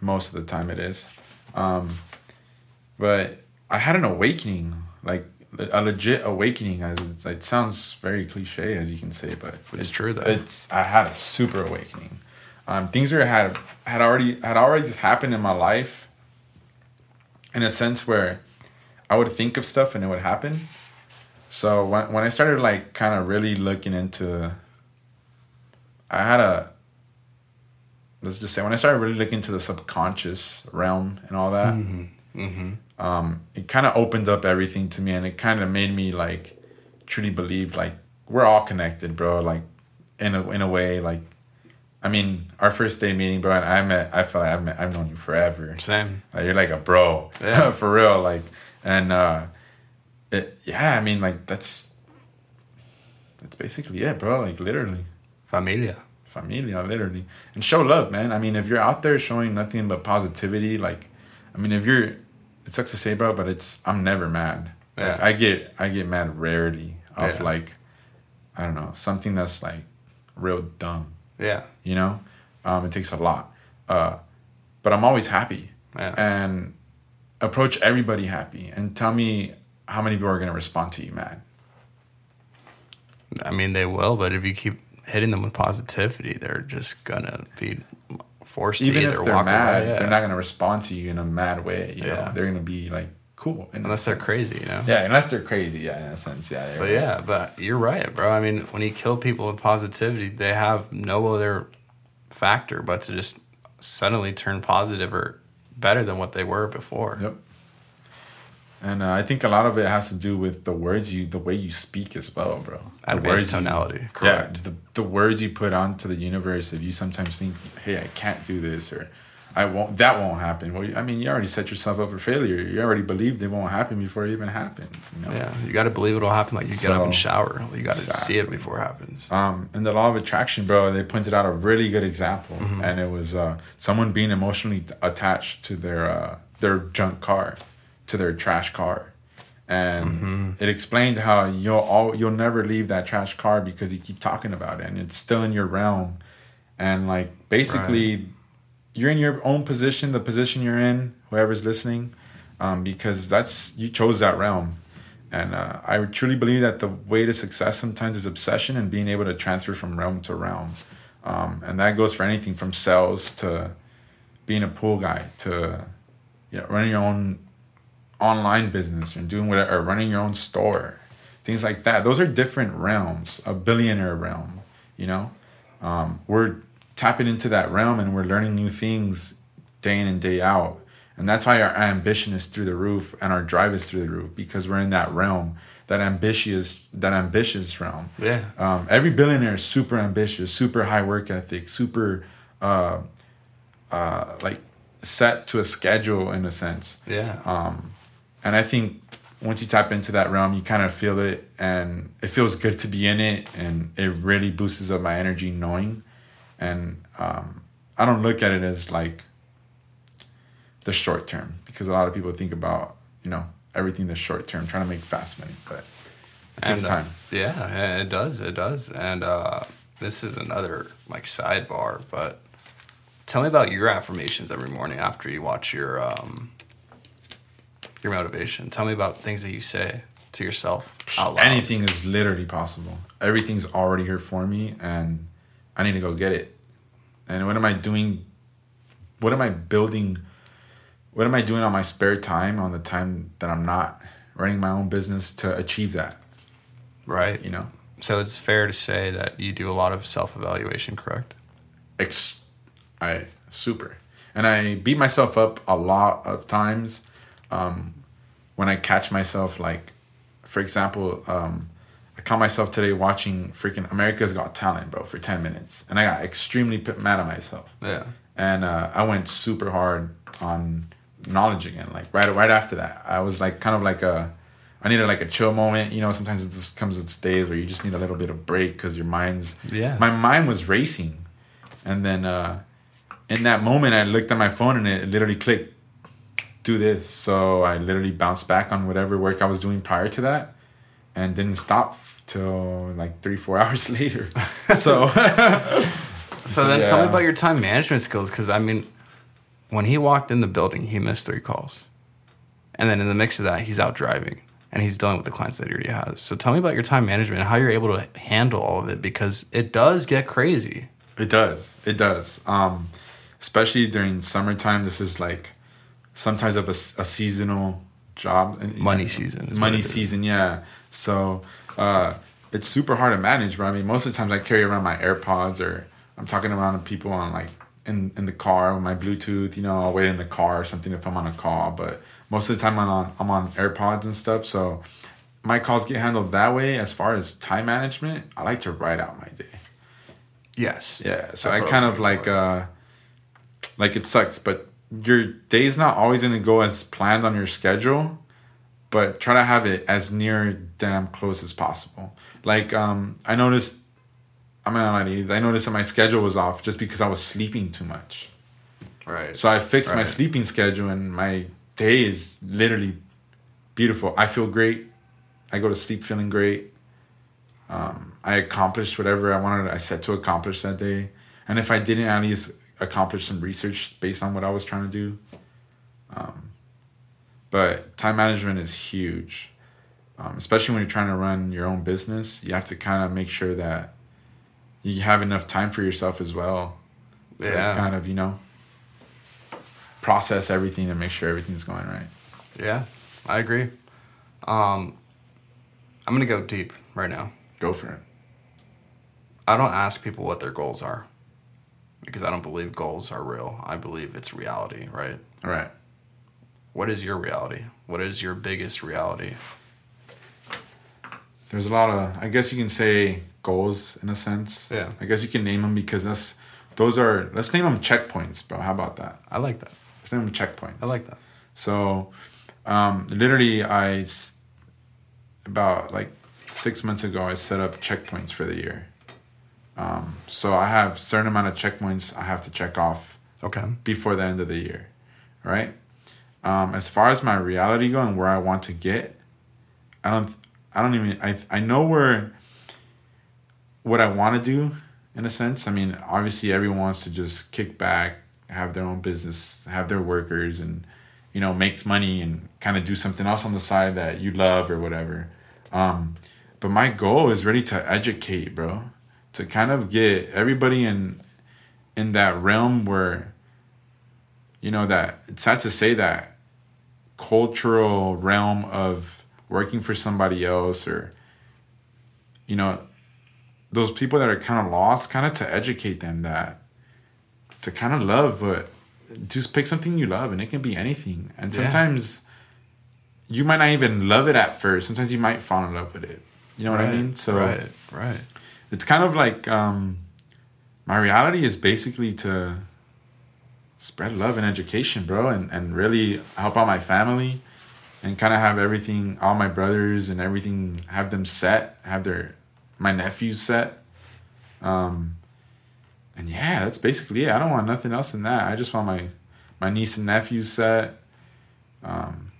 Most of the time it is. Um, but I had an awakening, like a legit awakening. As it sounds very cliche, as you can say, but it's, true though. It's I had a super awakening. Um, things were had had already had already happened in my life. In a sense where I would think of stuff and it would happen. So when when I started like kind of really looking into, I had a. Let's just say when I started really looking into the subconscious realm and all that, mm-hmm. Mm-hmm. Um, it kind of opened up everything to me, and it kind of made me like truly believe like we're all connected, bro. Like in a in a way, like I mean, our first day meeting, bro, and I met, I felt like I've, met, I've known you forever. Same. Like, you're like a bro, yeah. for real. Like, and uh, it, yeah, I mean, like that's that's basically it, bro. Like literally, familia, familia, literally, and show love, man. I mean, if you're out there showing nothing but positivity, like, I mean, if you're, it sucks to say, bro, but it's I'm never mad. Yeah. Like, I get I get mad rarely of yeah. like, I don't know, something that's like real dumb. Yeah. You know, um, it takes a lot, uh, but I'm always happy. Yeah. And approach everybody happy and tell me how many people are going to respond to you mad. I mean, they will, but if you keep hitting them with positivity, they're just gonna be forced Even to either if they're mad, away. Yeah. They're not gonna respond to you in a mad way. You yeah. know, they're gonna be like cool. Unless they're crazy, you know. Yeah, unless they're crazy. Yeah, in a sense. Yeah. But right. yeah, but you're right, bro. I mean, when you kill people with positivity, they have no other factor but to just suddenly turn positive or better than what they were before. Yep. And uh, I think a lot of it has to do with the words you, the way you speak as well, bro. The Advanced words tonality, you, correct. Yeah, the, the words you put onto the universe. If you sometimes think, "Hey, I can't do this," or "I won't," that won't happen. Well, I mean, you already set yourself up for failure. You already believed it won't happen before it even happens. You know? Yeah, you got to believe it'll happen. Like you get up and shower. You got to exactly. see it before it happens. Um, and the law of attraction, bro. They pointed out a really good example, mm-hmm. and it was uh, someone being emotionally attached to their uh, their junk car, to their trash car and mm-hmm. it explained how you'll all you'll never leave that trash car because you keep talking about it and it's still in your realm and like basically right. You're in your own position the position you're in whoever's listening um, because that's you chose that realm and uh, i truly believe that the way to success sometimes is obsession and being able to transfer from realm to realm um, and that goes for anything from sales to being a pool guy to you know, running your own online business and doing whatever, running your own store, things like that. Those are different realms, a billionaire realm, you know? Um, we're tapping into that realm and we're learning new things day in and day out. And that's why our ambition is through the roof and our drive is through the roof because we're in that realm, that ambitious, that ambitious realm. Yeah. Um, every billionaire is super ambitious, super high work ethic, super, uh, uh, like set to a schedule in a sense. Yeah. Um, and I think once you tap into that realm, you kind of feel it, and it feels good to be in it, and it really boosts up my energy knowing. And um, I don't look at it as like the short term because a lot of people think about you know everything the short term, trying to make fast money, but it takes and, time. Uh, yeah, it does. It does. And uh, this is another like sidebar, but tell me about your affirmations every morning after you watch your um, your motivation? Tell me about things that you say to yourself out loud. Anything is literally possible. Everything's already here for me, and I need to go get it. And what am I doing? What am I building? What am I doing on my spare time, on the time that I'm not running my own business to achieve that? Right. You know? So it's fair to say that you do a lot of self evaluation, correct? Ex- I super. And I beat myself up a lot of times um, when I catch myself, like, for example, um, caught myself today watching freaking America's Got Talent, bro, for 10 minutes. And I got extremely mad at myself. Yeah. And uh, I went super hard on knowledge again. Like, right, right after that, I was like, kind of like a, I needed like a chill moment. You know, sometimes it just comes at days where you just need a little bit of break because your mind's, yeah. My mind was racing. And then uh, in that moment, I looked at my phone and it literally clicked do this. So I literally bounced back on whatever work I was doing prior to that and didn't stop till like three, four hours later. So, so, then yeah. tell me about your time management skills. Cause I mean, when he walked in the building, he missed three calls. And then in the mix of that, he's out driving and he's dealing with the clients that he already has. So tell me about your time management and how you're able to handle all of it because it does get crazy. It does. It does. Um, especially during summertime. This is like sometimes of a, a seasonal job money season money season yeah so uh, it's super hard to manage but i mean most of the times i carry around my airpods or i'm talking around to people on like in, in the car with my bluetooth you know i'll wait in the car or something if i'm on a call but most of the time i'm on i'm on airpods and stuff so my calls get handled that way as far as time management i like to write out my day Yes. Yeah. So I kind of like uh like it sucks, but your day's not always gonna go as planned on your schedule, but try to have it as near damn close as possible. Like um I noticed I'm not you, I noticed that my schedule was off just because I was sleeping too much. Right. So I fixed right. my sleeping schedule and my day is literally beautiful. I feel great. I go to sleep feeling great. Um, I accomplished whatever I wanted. I set to accomplish that day, and if I didn't, at least accomplish some research based on what I was trying to do. Um, but time management is huge, um, especially when you're trying to run your own business. You have to kind of make sure that you have enough time for yourself as well. To Yeah. kind of you know process everything and make sure everything's going right. Yeah, I agree. Um, I'm gonna go deep right now. Go for it. I don't ask people what their goals are because I don't believe goals are real. I believe it's reality, right? All right. What is your reality? What is your biggest reality? There's a lot of, I guess you can say goals in a sense. Yeah. I guess you can name them because that's, those are, let's name them checkpoints, bro. How about that? I like that. Let's name them checkpoints. I like that. So, um, literally, I, about like six months ago, I set up checkpoints for the year. Um, so I have certain amount of checkpoints I have to check off Okay. before the end of the year, right? Um, as far as my reality going, where I want to get, I don't, I don't even, I, I know where, what I want to do in a sense. I mean, obviously everyone wants to just kick back, have their own business, have their workers and, you know, make money and kind of do something else on the side that you love or whatever. Um, but my goal is really to educate, bro, to kind of get everybody in, in that realm where you know that it's sad to say that cultural realm of working for somebody else or you know those people that are kind of lost kind of to educate them that to kind of love but just pick something you love and it can be anything and Yeah. sometimes you might not even love it at first sometimes you might fall in love with it you know what i mean so right, right. it's kind of like um, my reality is basically to spread love and education, bro, and, and really help out my family and kind of have everything, all my brothers and everything, have them set, have their, my nephews set. Um, and yeah, that's basically it. I don't want nothing else than that. I just want my, my niece and nephews set, um,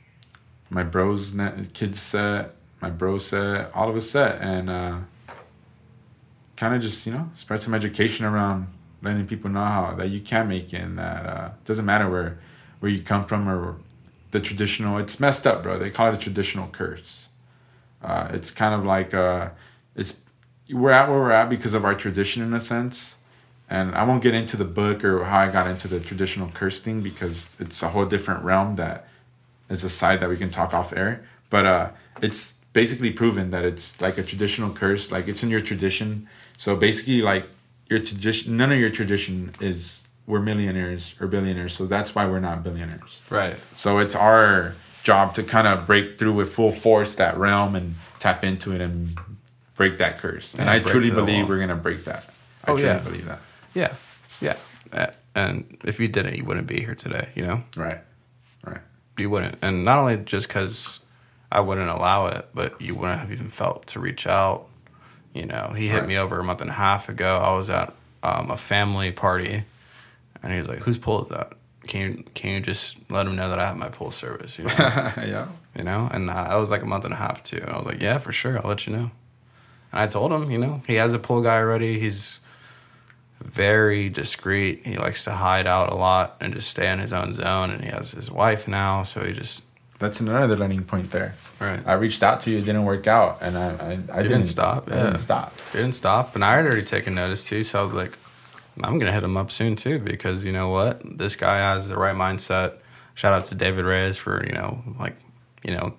my bros, ne- kids set, my bro set, all of us set. And, uh, kind of just you know spread some education around letting people know how that you can make it and that uh doesn't matter where where you come from or the traditional it's messed up bro. They call it a traditional curse. Uh it's kind of like uh it's we're at where we're at because of our tradition in a sense. And i won't get into the book or how i got into the traditional curse thing because it's a whole different realm that is a side that we can talk off air. But uh it's basically proven that it's like a traditional curse like it's in your tradition. So basically, like your tradition, none of your tradition is we're millionaires or billionaires. So that's why we're not billionaires. Right. So it's our job to kind of break through with full force that realm and tap into it and break that curse. and Yeah, I truly believe wall. we're gonna break that. I Oh, truly yeah. believe that. Yeah. Yeah. Uh, And if you didn't, you wouldn't be here today, you know? Right. Right. You wouldn't. And not only just because I wouldn't allow it, but you wouldn't have even felt to reach out. You know, he hit Right. me over a month and a half ago. I was at um, a family party, and he was like, "Whose pool is that? Can you can you just let him know that I have my pool service?" You know, yeah. you know. And uh, that was like a month and a half too. And I was like, "Yeah, for sure. I'll let you know." And I told him, you know, he has a pool guy already. He's very discreet. He likes to hide out a lot and just stay in his own zone. And he has his wife now, so he just That's another learning point there. right. I reached out to you, it didn't work out, and I I, I didn't, didn't stop, I yeah. didn't stop. didn't stop and i had already taken notice too so i was like i'm gonna hit him up soon too because you know what this guy has the right mindset shout out to david reyes for you know like you know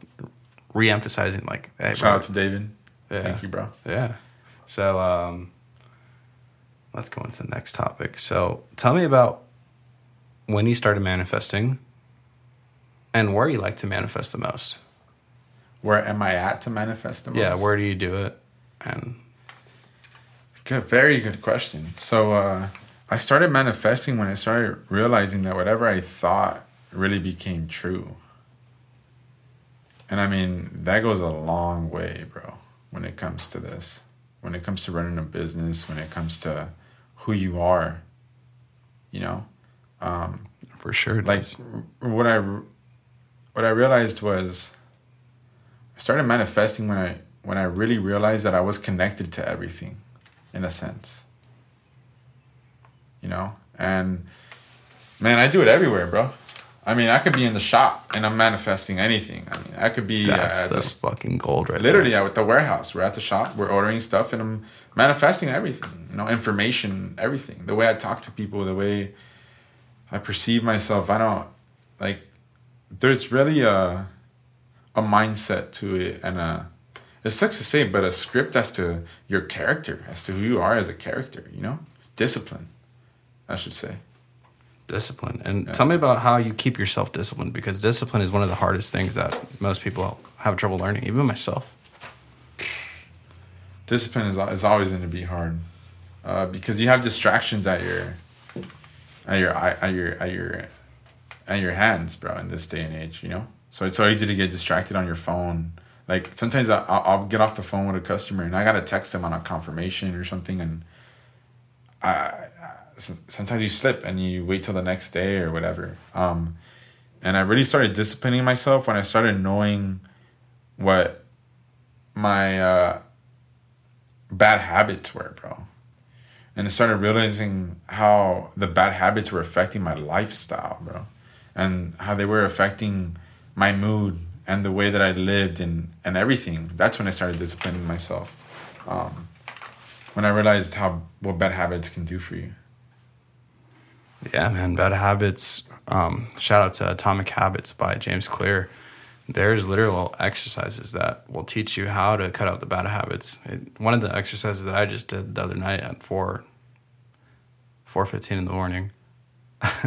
re-emphasizing like hey, Shout bro. out to David. yeah. Thank you, bro. yeah so um let's go into the next topic so tell me about when you started manifesting and where you like to manifest the most Where am I at to manifest the most? yeah where do you do it and Good, very good question. So uh, I started manifesting when I started realizing that whatever I thought really became true. And I mean, that goes a long way, bro, when it comes to this. When it comes to running a business, when it comes to who you are, you know? Um, For sure. like what I what I realized was I started manifesting when I when I really realized that I was connected to everything in a sense. You know? And man, I do it everywhere, bro. I mean, I could be in the shop and I'm manifesting anything. I mean, I could be That's uh, the fucking gold right literally there. at the warehouse. We're at the shop. We're ordering stuff, and I'm manifesting everything. You know, information, everything. The way I talk to people, the way I perceive myself. I don't like. There's really a a mindset to it, and a it sucks to say, but a script as to your character, as to who you are as a character. You know, discipline. I should say. Discipline. And tell me about how you keep yourself disciplined because discipline is one of the hardest things that most people have trouble learning, even myself. discipline is, is always going to be hard uh, because you have distractions at your at your eye- at your at your at your hands bro in this day and age you know so it's so easy to get distracted on your phone like sometimes I, I'll, get off the phone with a customer and i gotta text them on a confirmation or something and I, I sometimes you slip and you wait till the next day or whatever um, and i really started disciplining myself when i started knowing what my uh, bad habits were, bro. And I started realizing how the bad habits were affecting my lifestyle, bro. And how they were affecting my mood and the way that I lived and, and everything. That's when I started disciplining myself. Um, when I realized how what bad habits can do for you. Yeah, man. Bad habits. Um, shout out to Atomic Habits by James Clear. There's literal exercises that will teach you how to cut out the bad habits. It, one of the exercises that I just did the other night at four, four fifteen in the morning. Um,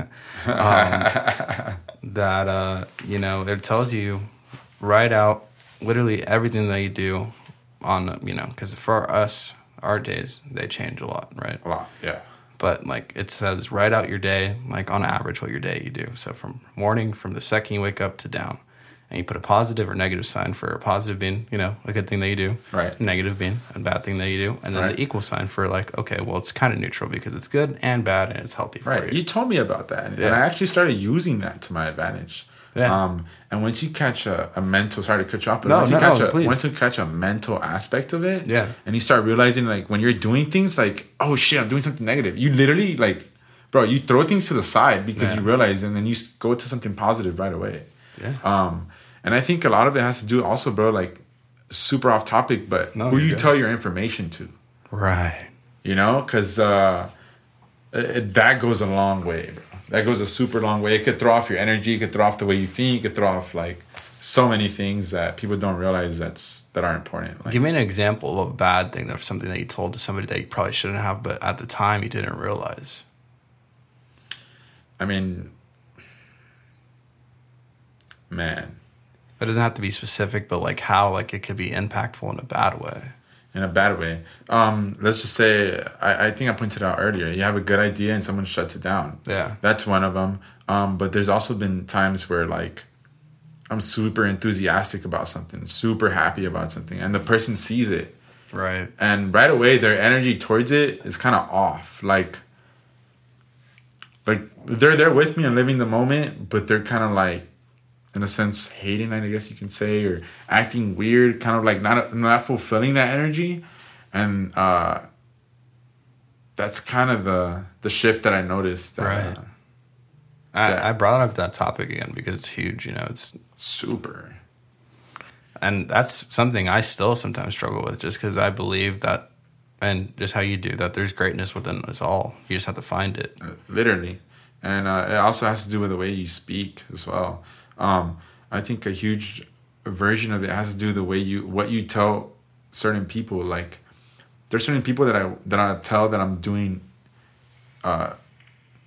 that uh, you know it tells you write out literally everything that you do on you know because for us our days they change a lot right? A lot, yeah. but like it says write out your day like on average what your day you do. So from morning from the second you wake up to down and you put a positive or negative sign for a positive being you know a good thing that you do Right. negative being a bad thing that you do and then Right. the equal sign for like okay well it's kind of neutral because it's good and bad and it's healthy for Right. you You told me about that. And I actually started using that to my advantage. Yeah. Um, and once you catch a, a mental, sorry to cut you off, but No, once you no, catch no, a please. once you catch a mental aspect of it, Yeah. and you start realizing like when you're doing things like, oh shit, I'm doing something negative. You literally like, bro, you throw things to the side because Yeah. you realize, and then you go to something positive right away. Yeah. Um, and I think a lot of it has to do also, bro, like super off topic, but No, who you good. tell your information to. Right. You know? Because uh, it, that goes a long way bro. that goes a super long way. It could throw off your energy. It could throw off the way you think. It could throw off like so many things that people don't realize that's that are important like give me an example of a bad thing of something that you told to somebody that you probably shouldn't have but at the time you didn't realize. I mean man it doesn't have to be specific but like how like it could be impactful in a bad way. In a bad way. Um let's just say i, I think i pointed out earlier. You have a good idea and someone shuts it down. Yeah. That's one of them. Um, but there's also been times where like I'm super enthusiastic about something, super happy about something, and the person sees it, right. And right away their energy towards it is kind of off. Like, like they're there with me and living the moment, but they're kind of like, in a sense, hating. I guess you can say, or acting weird, kind of like not not fulfilling that energy, and uh, that's kind of the the shift that I noticed. That, Right. uh, I, I brought up that topic again because it's huge you know it's super. and that's something I still sometimes struggle with just because I believe that and just how you do that there's greatness within us all you just have to find it Uh, literally and uh, it also has to do with the way you speak as well um, i think a huge version of it has to do with the way you what you tell certain people like there's certain people that i that i tell that i'm doing uh,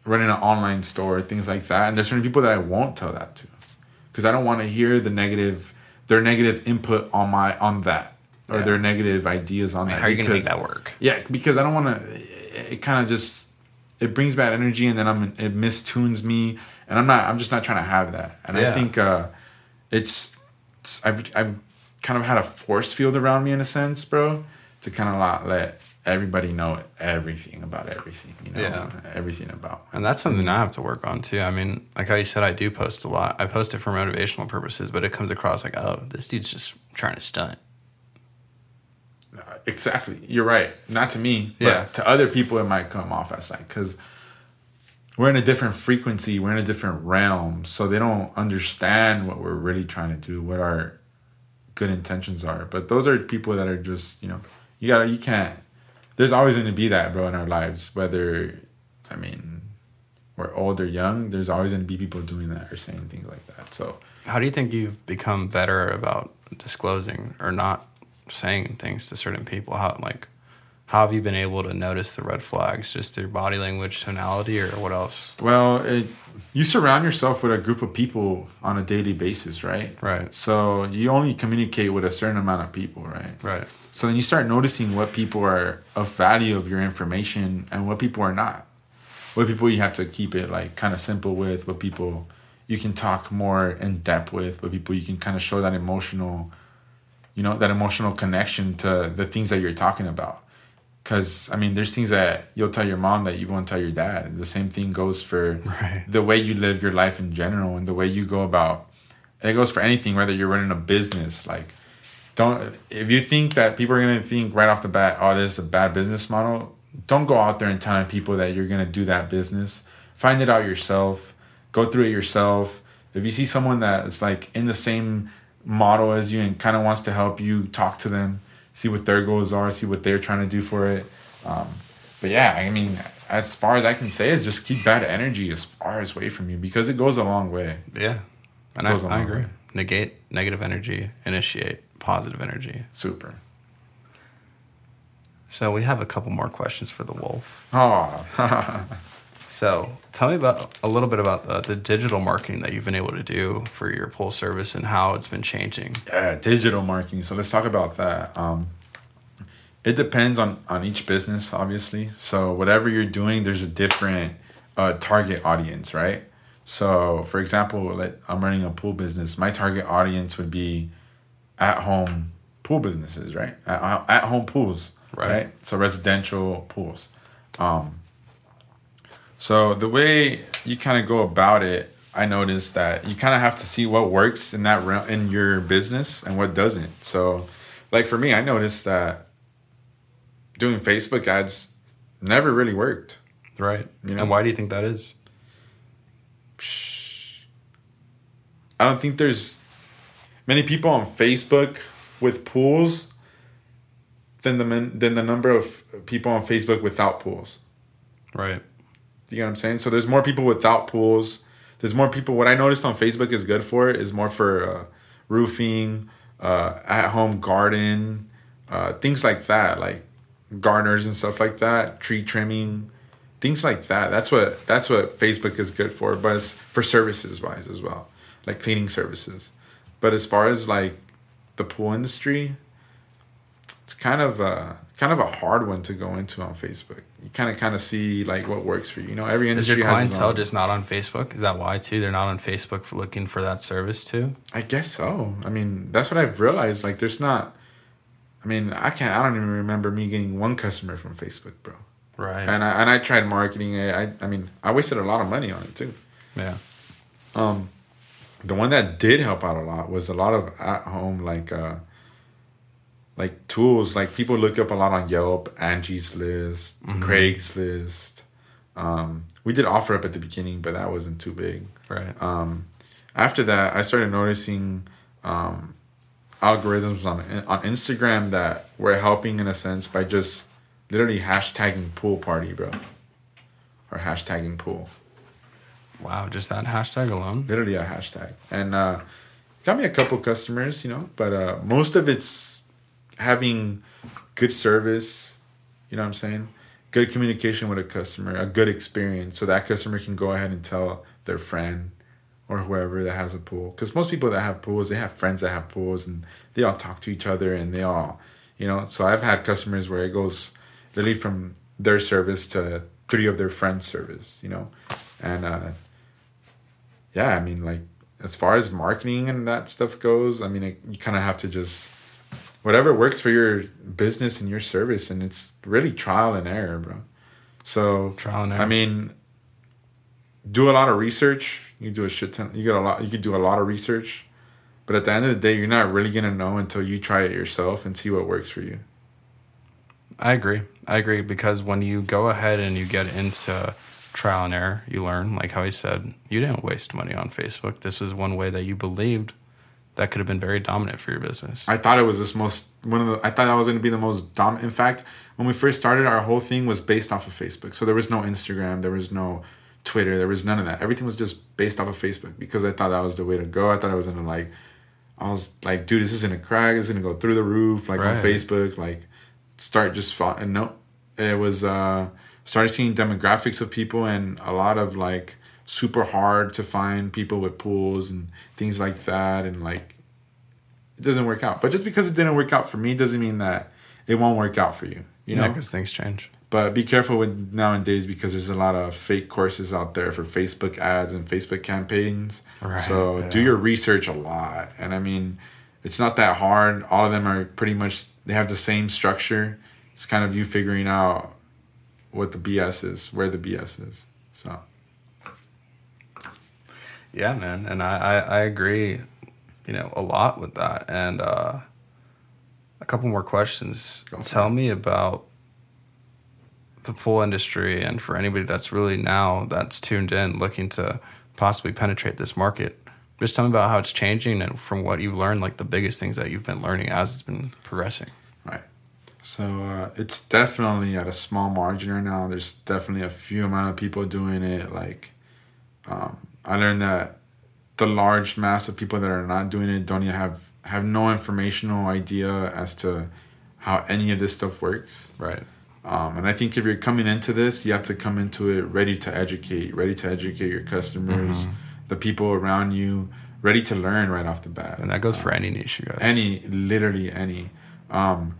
running an online store things like that and there's certain people that i won't tell that to because i don't want to hear the negative their negative input on my on that or Yeah. their negative ideas on that. How are you gonna make because- that work? Yeah, because I don't want to. It kind of just it brings bad energy, and then I'm it mistunes me, and I'm not. I'm just not trying to have that. And I think uh, it's, it's I've I've kind of had a force field around me in a sense, bro, to kind of not let everybody know everything about everything. You know, Yeah. everything about. And that's something I have to work on too. I mean, like how you said, I do post a lot. I post it for motivational purposes, but it comes across like, oh, this dude's just trying to stunt. Exactly. You're right. Not to me, but Yeah. to other people, it might come off as like, because we're in a different frequency, we're in a different realm. So they don't understand what we're really trying to do, what our good intentions are. But those are people that are just, you know, you gotta, you can't, there's always going to be that, bro, in our lives. Whether, I mean, we're old or young, there's always going to be people doing that or saying things like that. So, How do you think you've become better about disclosing or not saying things to certain people? How like how have you been able to notice the red flags just through body language, tonality, or what else? Well, it, you surround yourself with a group of people on a daily basis, right? Right. So you only communicate with a certain amount of people, right? Right. So then you start noticing what people are of value of your information and what people are not. What people you have to keep it like kind of simple with, what people you can talk more in depth with, what people you can kind of show that emotional, you know, that emotional connection to the things that you're talking about. Cause I mean, there's things that you'll tell your mom that you won't tell your dad. And the same thing goes for Right. the way you live your life in general and the way you go about. It goes for anything, whether you're running a business. Like, don't if you think that people are gonna think right off the bat, oh, this is a bad business model. Don't go out there and telling people that you're gonna do that business. Find it out yourself. Go through it yourself. If you see someone that is like in the same model as you and kind of wants to help you, talk to them, see what their goals are, see what they're trying to do for it. Um, but yeah, I mean, as far as I can say is just keep bad energy as far as away from you because it goes a long way. Yeah. And I, I agree. way. Negate negative energy, initiate positive energy. Super. So we have a couple more questions for the wolf. Oh, So tell me about a little bit about the, the digital marketing that you've been able to do for your pool service and how it's been changing. yeah, digital marketing. So let's talk about that. Um, it depends on on each business, obviously. So whatever you're doing, there's a different uh, target audience, right? So, for example, let, I'm running a pool business. My target audience would be at home pool businesses, right? At, at home pools, Right. right. So residential pools. Um, so the way you kind of go about it, I noticed that you kind of have to see what works in that realm in your business and what doesn't. So, like for me, I noticed that doing Facebook ads never really worked. Right. You know? And why do you think that is? I don't think there's many people on Facebook with pools than the than the number of people on Facebook without pools. Right. You know what I'm saying? So there's more people without pools. There's more people. What I noticed on Facebook is good for is more for uh, roofing, uh, at home garden, uh, things like that, like gardeners and stuff like that, tree trimming, things like that. That's what that's what Facebook is good for, but it's for services wise as well, like cleaning services. But as far as like the pool industry, it's kind of a kind of a hard one to go into on Facebook. You kind of kind of see like what works for you. You know, every Is industry your clientele just not on Facebook? Is that why too? They're not on Facebook for looking for that service too? I guess so. I mean, that's what I've realized. Like, there's not. I mean, I can't. I don't even remember me getting one customer from Facebook, bro. Right. And I and I tried marketing it. I I mean, I wasted a lot of money on it too. yeah. Um, the one that did help out a lot was a lot of at home like uh, like tools. Like people look up a lot on Yelp, Angie's List, Craigslist. Um, we did OfferUp at the beginning, but that wasn't too big. Right. Um, after that, I started noticing um, algorithms on on Instagram that were helping in a sense by just literally hashtagging pool party, bro, or hashtagging pool. wow. Just that hashtag alone. literally a hashtag and uh got me a couple customers you know but uh most of it's having good service you know what i'm saying? Good communication with a customer a good experience so that customer can go ahead and tell their friend or whoever that has a pool. Because most people that have pools they have friends that have pools and they all talk to each other and they all You know, so I've had customers where it goes literally from their service to three of their friends' service. You know, and uh, yeah, I mean, like as far as marketing and that stuff goes, I mean, it, you kind of have to just whatever works for your business and your service, and it's really trial and error, bro. So trial and error. I mean, do a lot of research. You do a shit ton. You get a lot. You could do a lot of research, but at the end of the day, you're not really gonna know until you try it yourself and see what works for you. I agree. I agree because when you go ahead and you get into trial and error, you learn. Like how he said, you didn't waste money on Facebook. This was one way that you believed that could have been very dominant for your business. I thought it was this most one of the. I thought I was going to be the most dominant. In fact, when we first started, our whole thing was based off of Facebook. So there was no Instagram, there was no Twitter, there was none of that. Everything was just based off of Facebook because I thought that was the way to go. I thought I was gonna like, I was like, dude, this is gonna crack. This is gonna go through the roof, like right. on Facebook, like start just and no, it was uh started seeing demographics of people and a lot of like super hard to find people with pools and things like that and like it doesn't work out. But just because it didn't work out for me doesn't mean that it won't work out for you you know? because things change. But be careful with nowadays because there's a lot of fake courses out there for facebook ads and facebook campaigns. Right, so yeah. do your research a lot. And i mean it's not that hard. All of them are pretty much they have the same structure. It's kind of you figuring out what the bs is where the bs is so yeah, man, and I, I, I agree, you know, a lot with that. And uh, a couple more questions. Go Tell me about the pool industry, and for anybody that's really now that's tuned in, looking to possibly penetrate this market. Just tell me about how it's changing and from what you've learned, like the biggest things that you've been learning as it's been progressing. Right. So uh, it's definitely at a small margin right now. There's definitely a few amount of people doing it. Like um, I learned that the large mass of people that are not doing it don't even have have no informational idea as to how any of this stuff works. Right. Um, and I think if you're coming into this, you have to come into it ready to educate, ready to educate your customers, mm-hmm. the people around you, ready to learn right off the bat. And that goes um, for any niche, you guys. Any, literally any. Um,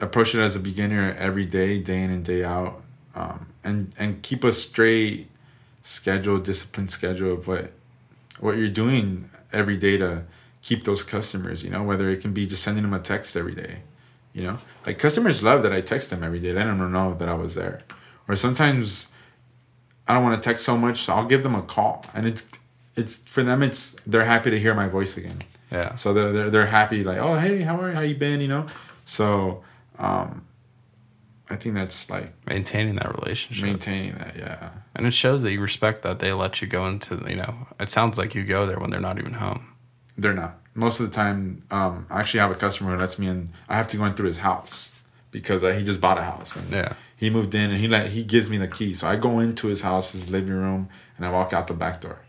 approach it as a beginner every day, day in and day out, um, and and keep a straight schedule, disciplined schedule of what what you're doing every day to keep those customers. You know, whether it can be just sending them a text every day. You know, like customers love that I text them every day, let them know that I was there. Or sometimes I don't want to text so much, so I'll give them a call, and it's it's for them. It's they're happy to hear my voice again. Yeah. So they're they're, they're happy, like, oh hey, how are you? How you been? You know. So um, I think that's like maintaining that relationship. Maintaining that, yeah. And it shows that you respect that they let you go into, you know, it sounds like you go there when they're not even home. They're not. Most of the time, um, I actually have a customer who lets me in. I have to go in through his house because uh, he just bought a house and yeah. he moved in and he let he gives me the key. So I go into his house, his living room, and I walk out the back door.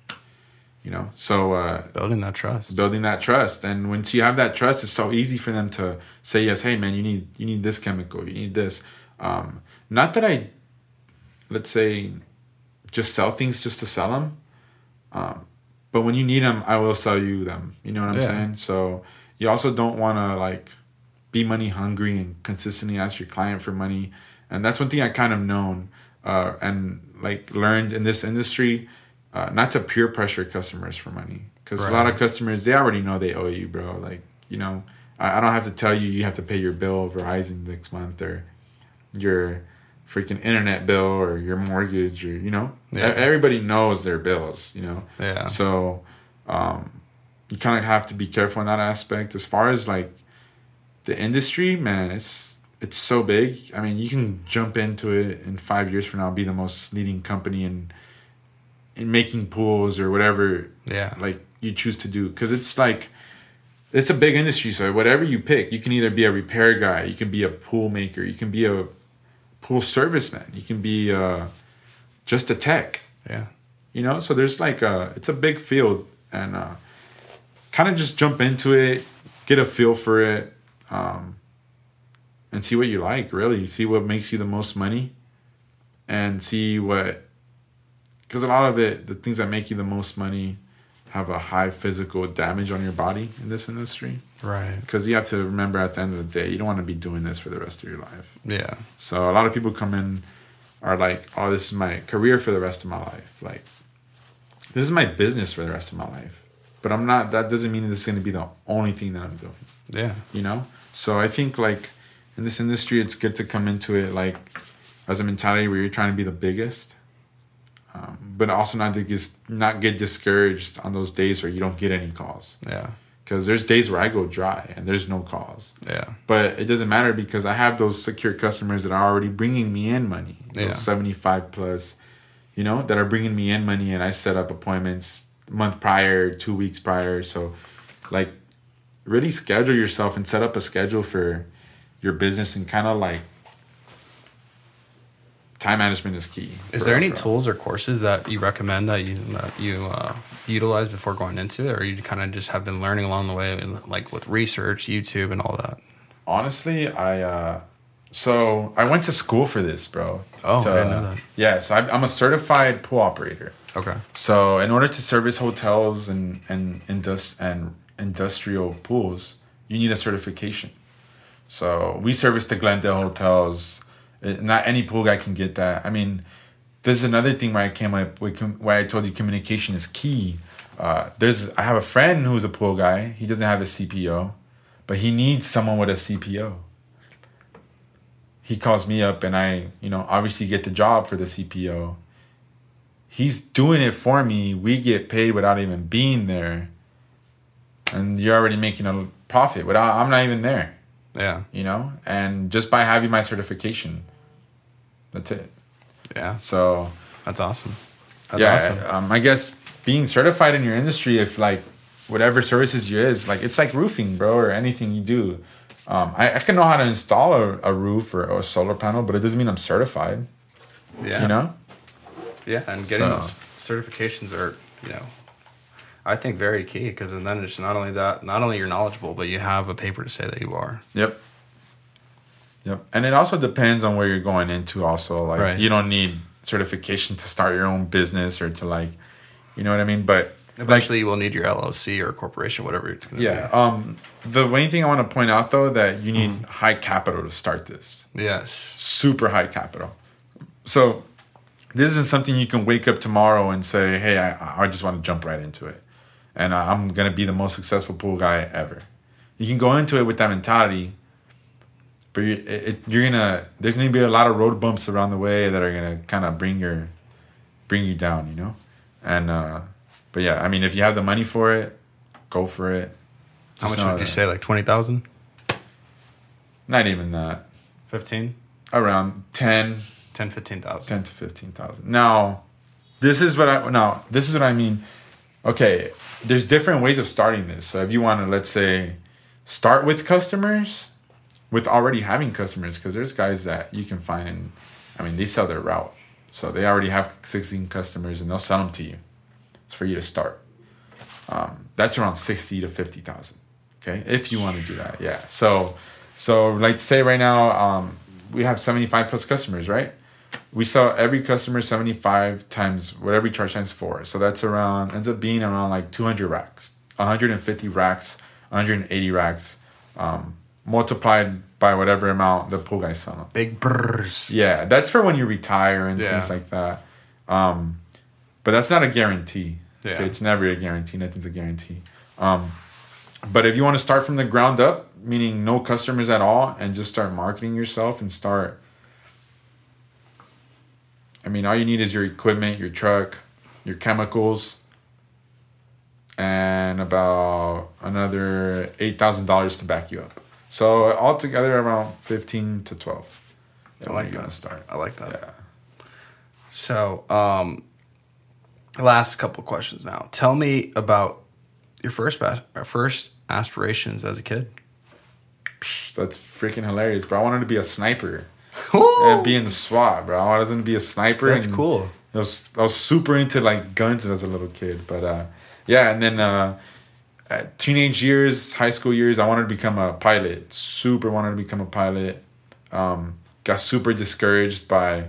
You know, so uh, building that trust, building that trust, and once you have that trust, it's so easy for them to say yes. Hey, man, you need you need this chemical, you need this um, not that I, let's say, just sell things just to sell them. Um, but when you need them, I will sell you them. You know what I'm yeah. saying? So you also don't want to like be money hungry and consistently ask your client for money. And that's one thing I kind of known uh, and like learned in this industry, uh, not to peer pressure customers for money. Because right. a lot of customers, they already know they owe you, bro. Like, you know, I, I don't have to tell you you have to pay your bill Verizon next month or your freaking internet bill or your mortgage or you know? Yeah. everybody knows their bills you know? Yeah. So um, you kind of have to be careful in that aspect. As far as like the industry man it's it's so big. I mean you can jump into it in five years from now be the most leading company in in making pools or whatever yeah. like you choose to do. Because it's like it's a big industry so whatever you pick you can either be a repair guy you can be a pool maker you can be a pool serviceman. You can be uh, just a tech. Yeah. You know, so there's like a it's a big field, and uh, kind of just jump into it, get a feel for it, um, and see what you like. Really, see what makes you the most money, and see what because a lot of it, the things that make you the most money, have a high physical damage on your body in this industry. Right. Because you have to remember at the end of the day, you don't want to be doing this for the rest of your life. Yeah. So a lot of people come in are like, oh, this is my career for the rest of my life. Like, this is my business for the rest of my life. But I'm not, that doesn't mean this is going to be the only thing that I'm doing. Yeah. You know? So I think like in this industry, it's good to come into it like as a mentality where you're trying to be the biggest. Um, but also not to get, not get discouraged on those days where you don't get any calls. Yeah. Because there's days where I go dry and there's no calls. Yeah. But it doesn't matter because I have those secure customers that are already bringing me in money. Yeah. Those 75 plus, you know, that are bringing me in money and I set up appointments month prior, two weeks prior. So, like, really schedule yourself and set up a schedule for your business and kind of like time management is key. Is there any tools or courses that you recommend that you that you uh, utilize before going into it, or you kind of just have been learning along the way, like with research, YouTube, and all that? Honestly, I uh, so I went to school for this, bro. Oh, to, I didn't know that. Yeah, so I, I'm a certified pool operator. Okay. So in order to service hotels and and indus and industrial pools, you need a certification. So we service the Glendale hotels. It- Not any pool guy can get that. I mean, this is another thing where I came up with why I told you communication is key. Uh, there's I have a friend who's a pool guy. He doesn't have a CPO, but he needs someone with a CPO. He calls me up and I, you know, obviously get the job for the CPO. He's doing it for me. We get paid without even being there. And you're already making a profit without I'm not even there Yeah. you know and just by having my certification that's it Yeah. so That's awesome. That's yeah awesome. um, i guess being certified in your industry if like whatever services you is like it's like roofing bro or anything you do um, I, I can know how to install a, a roof or, or a solar panel but it doesn't mean i'm certified Yeah. you know Yeah, and getting So- those certifications are, you know, I think very key because then it's not only that, not only you're knowledgeable, but you have a paper to say that you are. yep yep and it also depends on where you're going into also like Right. you don't need certification to start your own business or to like you know what i mean but like Eventually, you will need your LLC or corporation, whatever it's going to be. Yeah. Um, the main thing I want to point out though that you need Mm-hmm. high capital to start this. Yes. Super high capital. So this isn't something you can wake up tomorrow and say, "Hey, I, I just want to jump right into it, and I'm gonna be the most successful pool guy ever." You can go into it with that mentality, but you, it, it, you're gonna there's gonna be a lot of road bumps around the way that are gonna kind of bring your bring you down, you know, and uh, but yeah, I mean, if you have the money for it, go for it. How Just much know would you that- say? Like 20,000? Not even that. 15? Around 10, 10, 15,000. 10 to 15,000. Now, this is what I now, this is what I mean. Okay, there's different ways of starting this. So if you want to let's say start with customers with already having customers because there's guys that you can find I mean, they sell their route. So they already have 16 customers and they'll sell them to you. It's for you to start. Um, that's around 60 to 50,000. Okay. If you want to do that. Yeah. So, so like say right now, um, we have 75 plus customers, right? We sell every customer 75 times whatever we charge times four. So that's around, ends up being around like 200 racks, 150 racks, 180 racks, um, multiplied by whatever amount the pool guys sell them. Big brrs. Yeah, that's for when you retire and Yeah. things like that. Um, but that's not a guarantee. Yeah. Okay, it's never a guarantee. Nothing's a guarantee. Um, but if you want to start from the ground up, meaning no customers at all, and just start marketing yourself and start. I mean, all you need is your equipment, your truck, your chemicals, and about another eight thousand dollars to back you up. So altogether, around fifteen to twelve. I like that. start. I like that. Yeah. So, um, last couple questions now. Tell me about your first bas- first aspirations as a kid. That's freaking hilarious, bro. I wanted to be a sniper and be in the SWAT, bro. I wasn't to be a sniper. That's cool. I was I was super into like guns as a little kid, but uh, yeah. And then uh, teenage years, high school years, I wanted to become a pilot. Super wanted to become a pilot. Um, got super discouraged by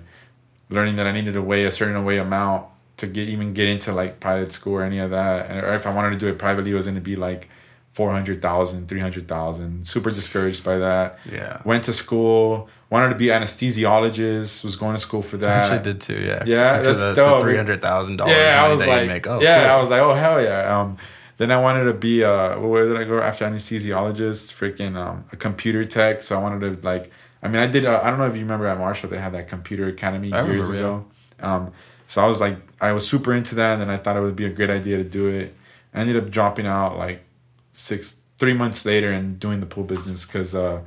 learning that I needed to weigh a certain weight amount to get even get into like pilot school or any of that. And or if I wanted to do it privately, it was going to be like 400,000, 300,000. Super discouraged by that. Yeah. Went to school, wanted to be anesthesiologist, was going to school for that. I actually did too. Yeah. Yeah, Actually, that's the, dope. Three hundred thousand dollars. Yeah, I was like, make. Oh, yeah, cool. I was like, oh hell yeah. Um, then I wanted to be a where did I go after anesthesiologist? Freaking um, a computer tech. So I wanted to like, I mean, I did. Uh, I don't know if you remember at Marshall they had that computer academy I years remember, ago. Um, so I was like, I was super into that, and then I thought it would be a great idea to do it. I ended up dropping out like six, three months later and doing the pool business because uh,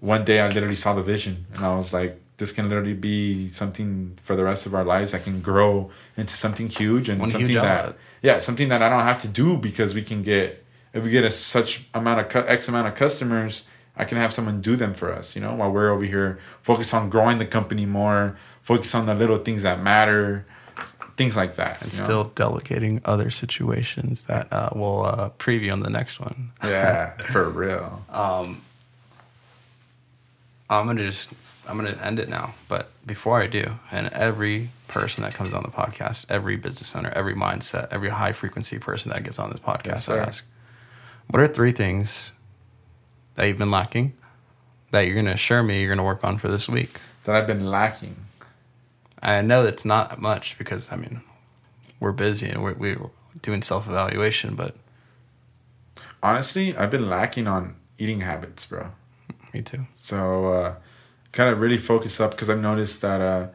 one day I literally saw the vision and I was like, this can literally be something for the rest of our lives that can grow into something huge and One something huge that outlet. yeah something that I don't have to do because we can get if we get a such amount of cu- x amount of customers I can have someone do them for us you know while we're over here focus on growing the company more focus on the little things that matter things like that and you know? still delegating other situations that uh, we'll uh, preview on the next one. yeah for real I'm gonna just I'm gonna end it now. But before I do, and every person that comes on the podcast, every business owner, every mindset, every high frequency person that gets on this podcast, Yes, I ask, what are three things that you've been lacking that you're gonna assure me you're gonna work on for this week? that I've been lacking I know it's not much because I mean we're busy and we're, we're doing self evaluation, but honestly I've been lacking on eating habits bro me too. So uh, kind of really focus up because I've noticed that uh,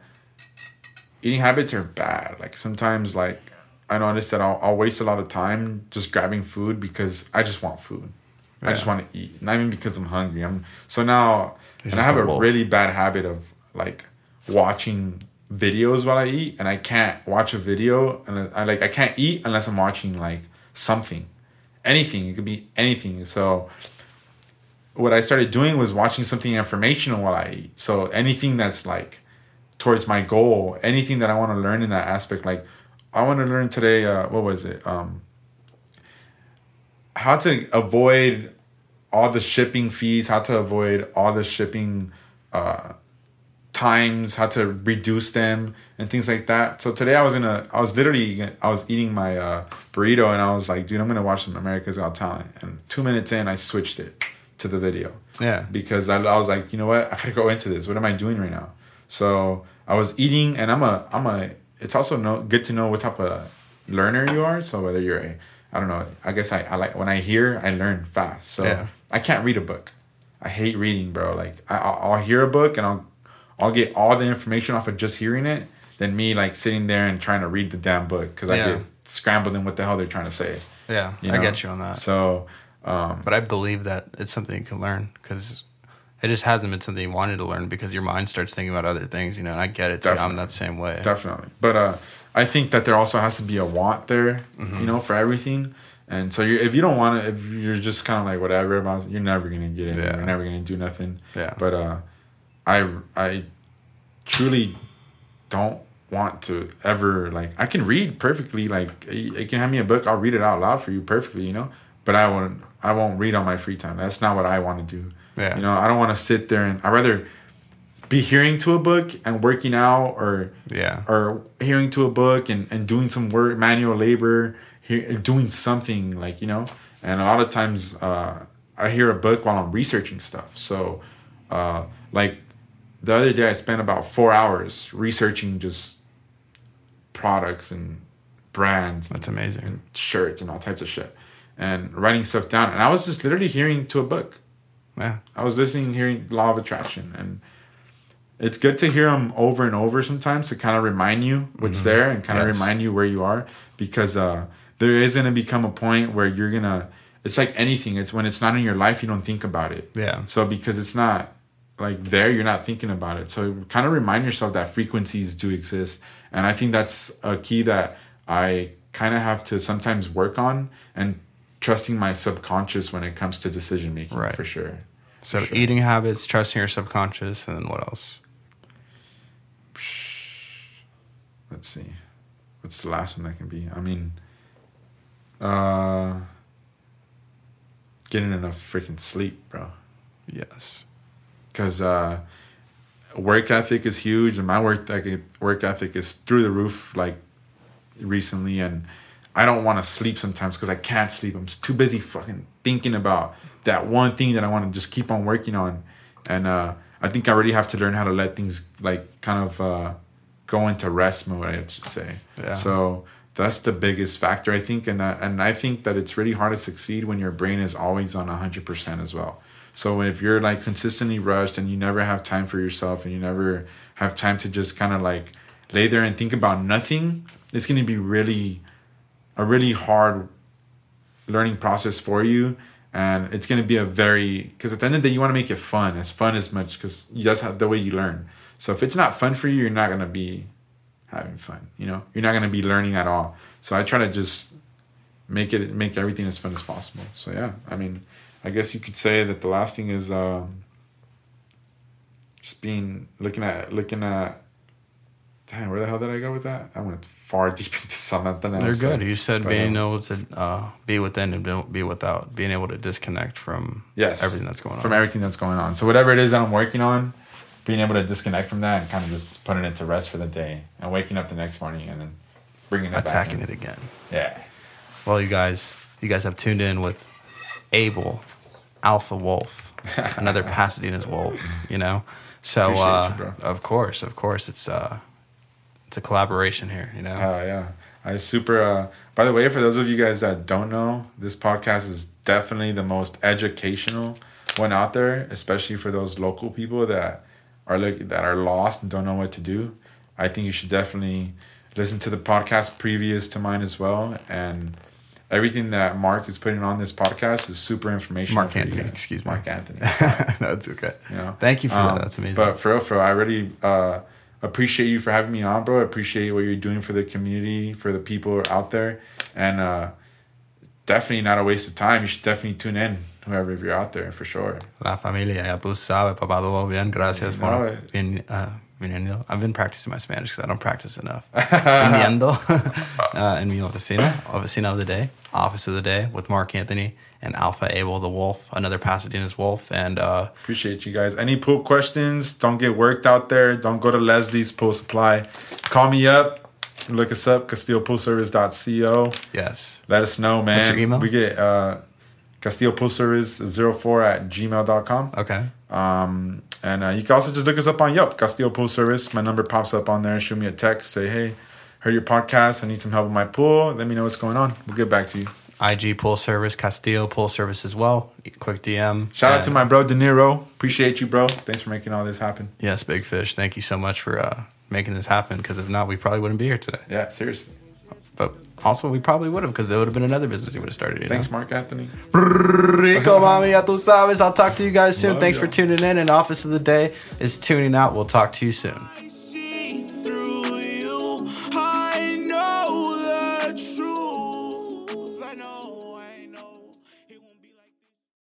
eating habits are bad. Like sometimes, like I noticed that I'll, I'll waste a lot of time just grabbing food because I just want food. I just want to eat, not even because I'm hungry. I'm so now, You're and I have a a really bad habit of like watching videos while I eat, and I can't watch a video and I like I can't eat unless I'm watching like something, anything. It could be anything. So what I started doing was watching something informational while I eat. So anything that's like towards my goal, anything that I want to learn in that aspect, like I want to learn today. Uh, what was it? Um, how to avoid all the shipping fees, how to avoid all the shipping uh, times, how to reduce them, and things like that. So today I was in a, I was literally, I was eating my uh, burrito, and I was like, dude, I'm gonna watch some America's Got Talent. And two minutes in, I switched it to the video Yeah. because I, I was like, you know what, I gotta go into this. What am I doing right now? So I was eating, and I'm a, I'm a. It's also no good to know what type of learner you are. So whether you're a, I don't know. I guess I, I like when I hear, I learn fast. So Yeah. I can't read a book. I hate reading, bro. Like I, I'll, I'll hear a book and I'll, I'll get all the information off of just hearing it. Than me like sitting there and trying to read the damn book because I Yeah. get scrambled in what the hell they're trying to say. Yeah. you I get you on that. So um, But I believe that it's something you can learn because it just hasn't been something you wanted to learn because your mind starts thinking about other things, you know. And I get it too. I'm that same way. definitely but uh i think that there also has to be a want there Mm-hmm. you know for everything and so you if you don't want to if you're just kind of like whatever about you're never gonna get in Yeah. you're never gonna do nothing Yeah. but uh i i truly don't want to ever like i can read perfectly like you can hand me a book i'll read it out loud for you perfectly you know but i won't i won't read on my free time that's not what i want to do Yeah. you know i don't want to sit there and i rather be hearing to a book and working out or Yeah. or hearing to a book and, and doing some work manual labor hear, doing something like you know and a lot of times uh, i hear a book while i'm researching stuff so uh, like the other day i spent about four hours researching just products and brands That's amazing. and shirts and all types of shit and writing stuff down and i was just literally hearing to a book Yeah. I was listening, hearing Law of Attraction, and it's good to hear them over and over sometimes to kind of remind you what's there and kind of remind you where you are because uh, there is going to become a point where you're going to, it's like anything, it's when it's not in your life, you don't think about it. Yeah. So because it's not like there, you're not thinking about it. So kind of remind yourself that frequencies do exist. And I think that's a key that I kind of have to sometimes work on and trusting my subconscious when it comes to decision making Right. for sure. So Sure. eating habits, trusting your subconscious, and then what else? let's see what's the last one that can be i mean uh getting enough freaking sleep bro Yes. because uh work ethic is huge and my work ethic work ethic is through the roof like recently, and I don't want to sleep sometimes because I can't sleep. I'm too busy fucking thinking about that one thing that I want to just keep on working on, and uh, I think I really have to learn how to let things like kind of uh, go into rest mode. I should say. Yeah. So that's the biggest factor I think, and that, and I think that it's really hard to succeed when your brain is always on hundred percent as well. So if you're like consistently rushed and you never have time for yourself and you never have time to just kind of like lay there and think about nothing, it's going to be really a really hard learning process for you and it's going to be a very because at the end of the day you want to make it fun as fun as much because that's how, the way you learn. So if it's not fun for you you're not going to be having fun you know? You're not going to be learning at all. So i try to just make it make everything as fun as possible. So yeah i mean i guess you could say that the last thing is um, just being looking at looking at Damn, where the hell did I go with that? I went far deep into something else. You're good. You said being um, able to uh, be within and don't be without, being able to disconnect from yes, everything that's going on. From everything that's going on. So whatever it is that I'm working on, being able to disconnect from that and kind of just putting it to rest for the day and waking up the next morning and then bringing it attacking it again. Yeah. Well, you guys, you guys have tuned in with Abel, Alpha Wolf, another Pasadena's Wolf. You know, so uh, you, of course, of course, it's. Uh, it's a collaboration here, you know. Oh yeah, I super. Uh, by the way, for those of you guys that don't know, this podcast is definitely the most educational one out there, especially for those local people that are like that are lost and don't know what to do. I think you should definitely listen to the podcast previous to mine as well, and everything that Mark is putting on this podcast is super informational. Mark Anthony, excuse me. Mark Anthony. That's okay. You know, thank you for um, that. That's amazing. But for real, for real, I really. Uh, appreciate you for having me on, bro. I appreciate what you're doing for the community, for the people out there, and uh, definitely not a waste of time. You should definitely tune in, whoever if you're out there for sure. La familia, ya tú sabes, papá, todo bien, gracias por vin, uh, viniendo. I've been practicing my Spanish because I don't practice enough. Viniendo uh, en mi oficina, oficina of the day, office of the day with Mark Anthony and Alpha Abel the Wolf, another Pasadena's Wolf. And uh, appreciate you guys. Any pool questions? Don't get worked out there. Don't go to Leslie's Pool Supply. Call me up. Look us up, CastilloPoolService.co. Yes. Let us know, man. What's your email? We get uh, Castillo Pool Service 04 at gmail.com. Okay. Um, and uh, you can also just look us up on Yelp, Castillo Pool Service. My number pops up on there. Shoot me a text. Say, hey, heard your podcast. I need some help with my pool. Let me know what's going on. We'll get back to you. IG Pool Service, Castillo Pool Service as well. Quick DM. Shout out to my bro De Niro. Appreciate you, bro. Thanks for making all this happen. Yes, Big Fish. Thank you so much for uh, making this happen. Because if not, we probably wouldn't be here today. Yeah, seriously. But also, we probably would have because there would have been another business you would have started. Thanks, know? Mark Anthony. Rico, mami, ya tú sabes. I'll talk to you guys soon. Love Thanks for tuning in. And Office of the Day is tuning out. We'll talk to you soon.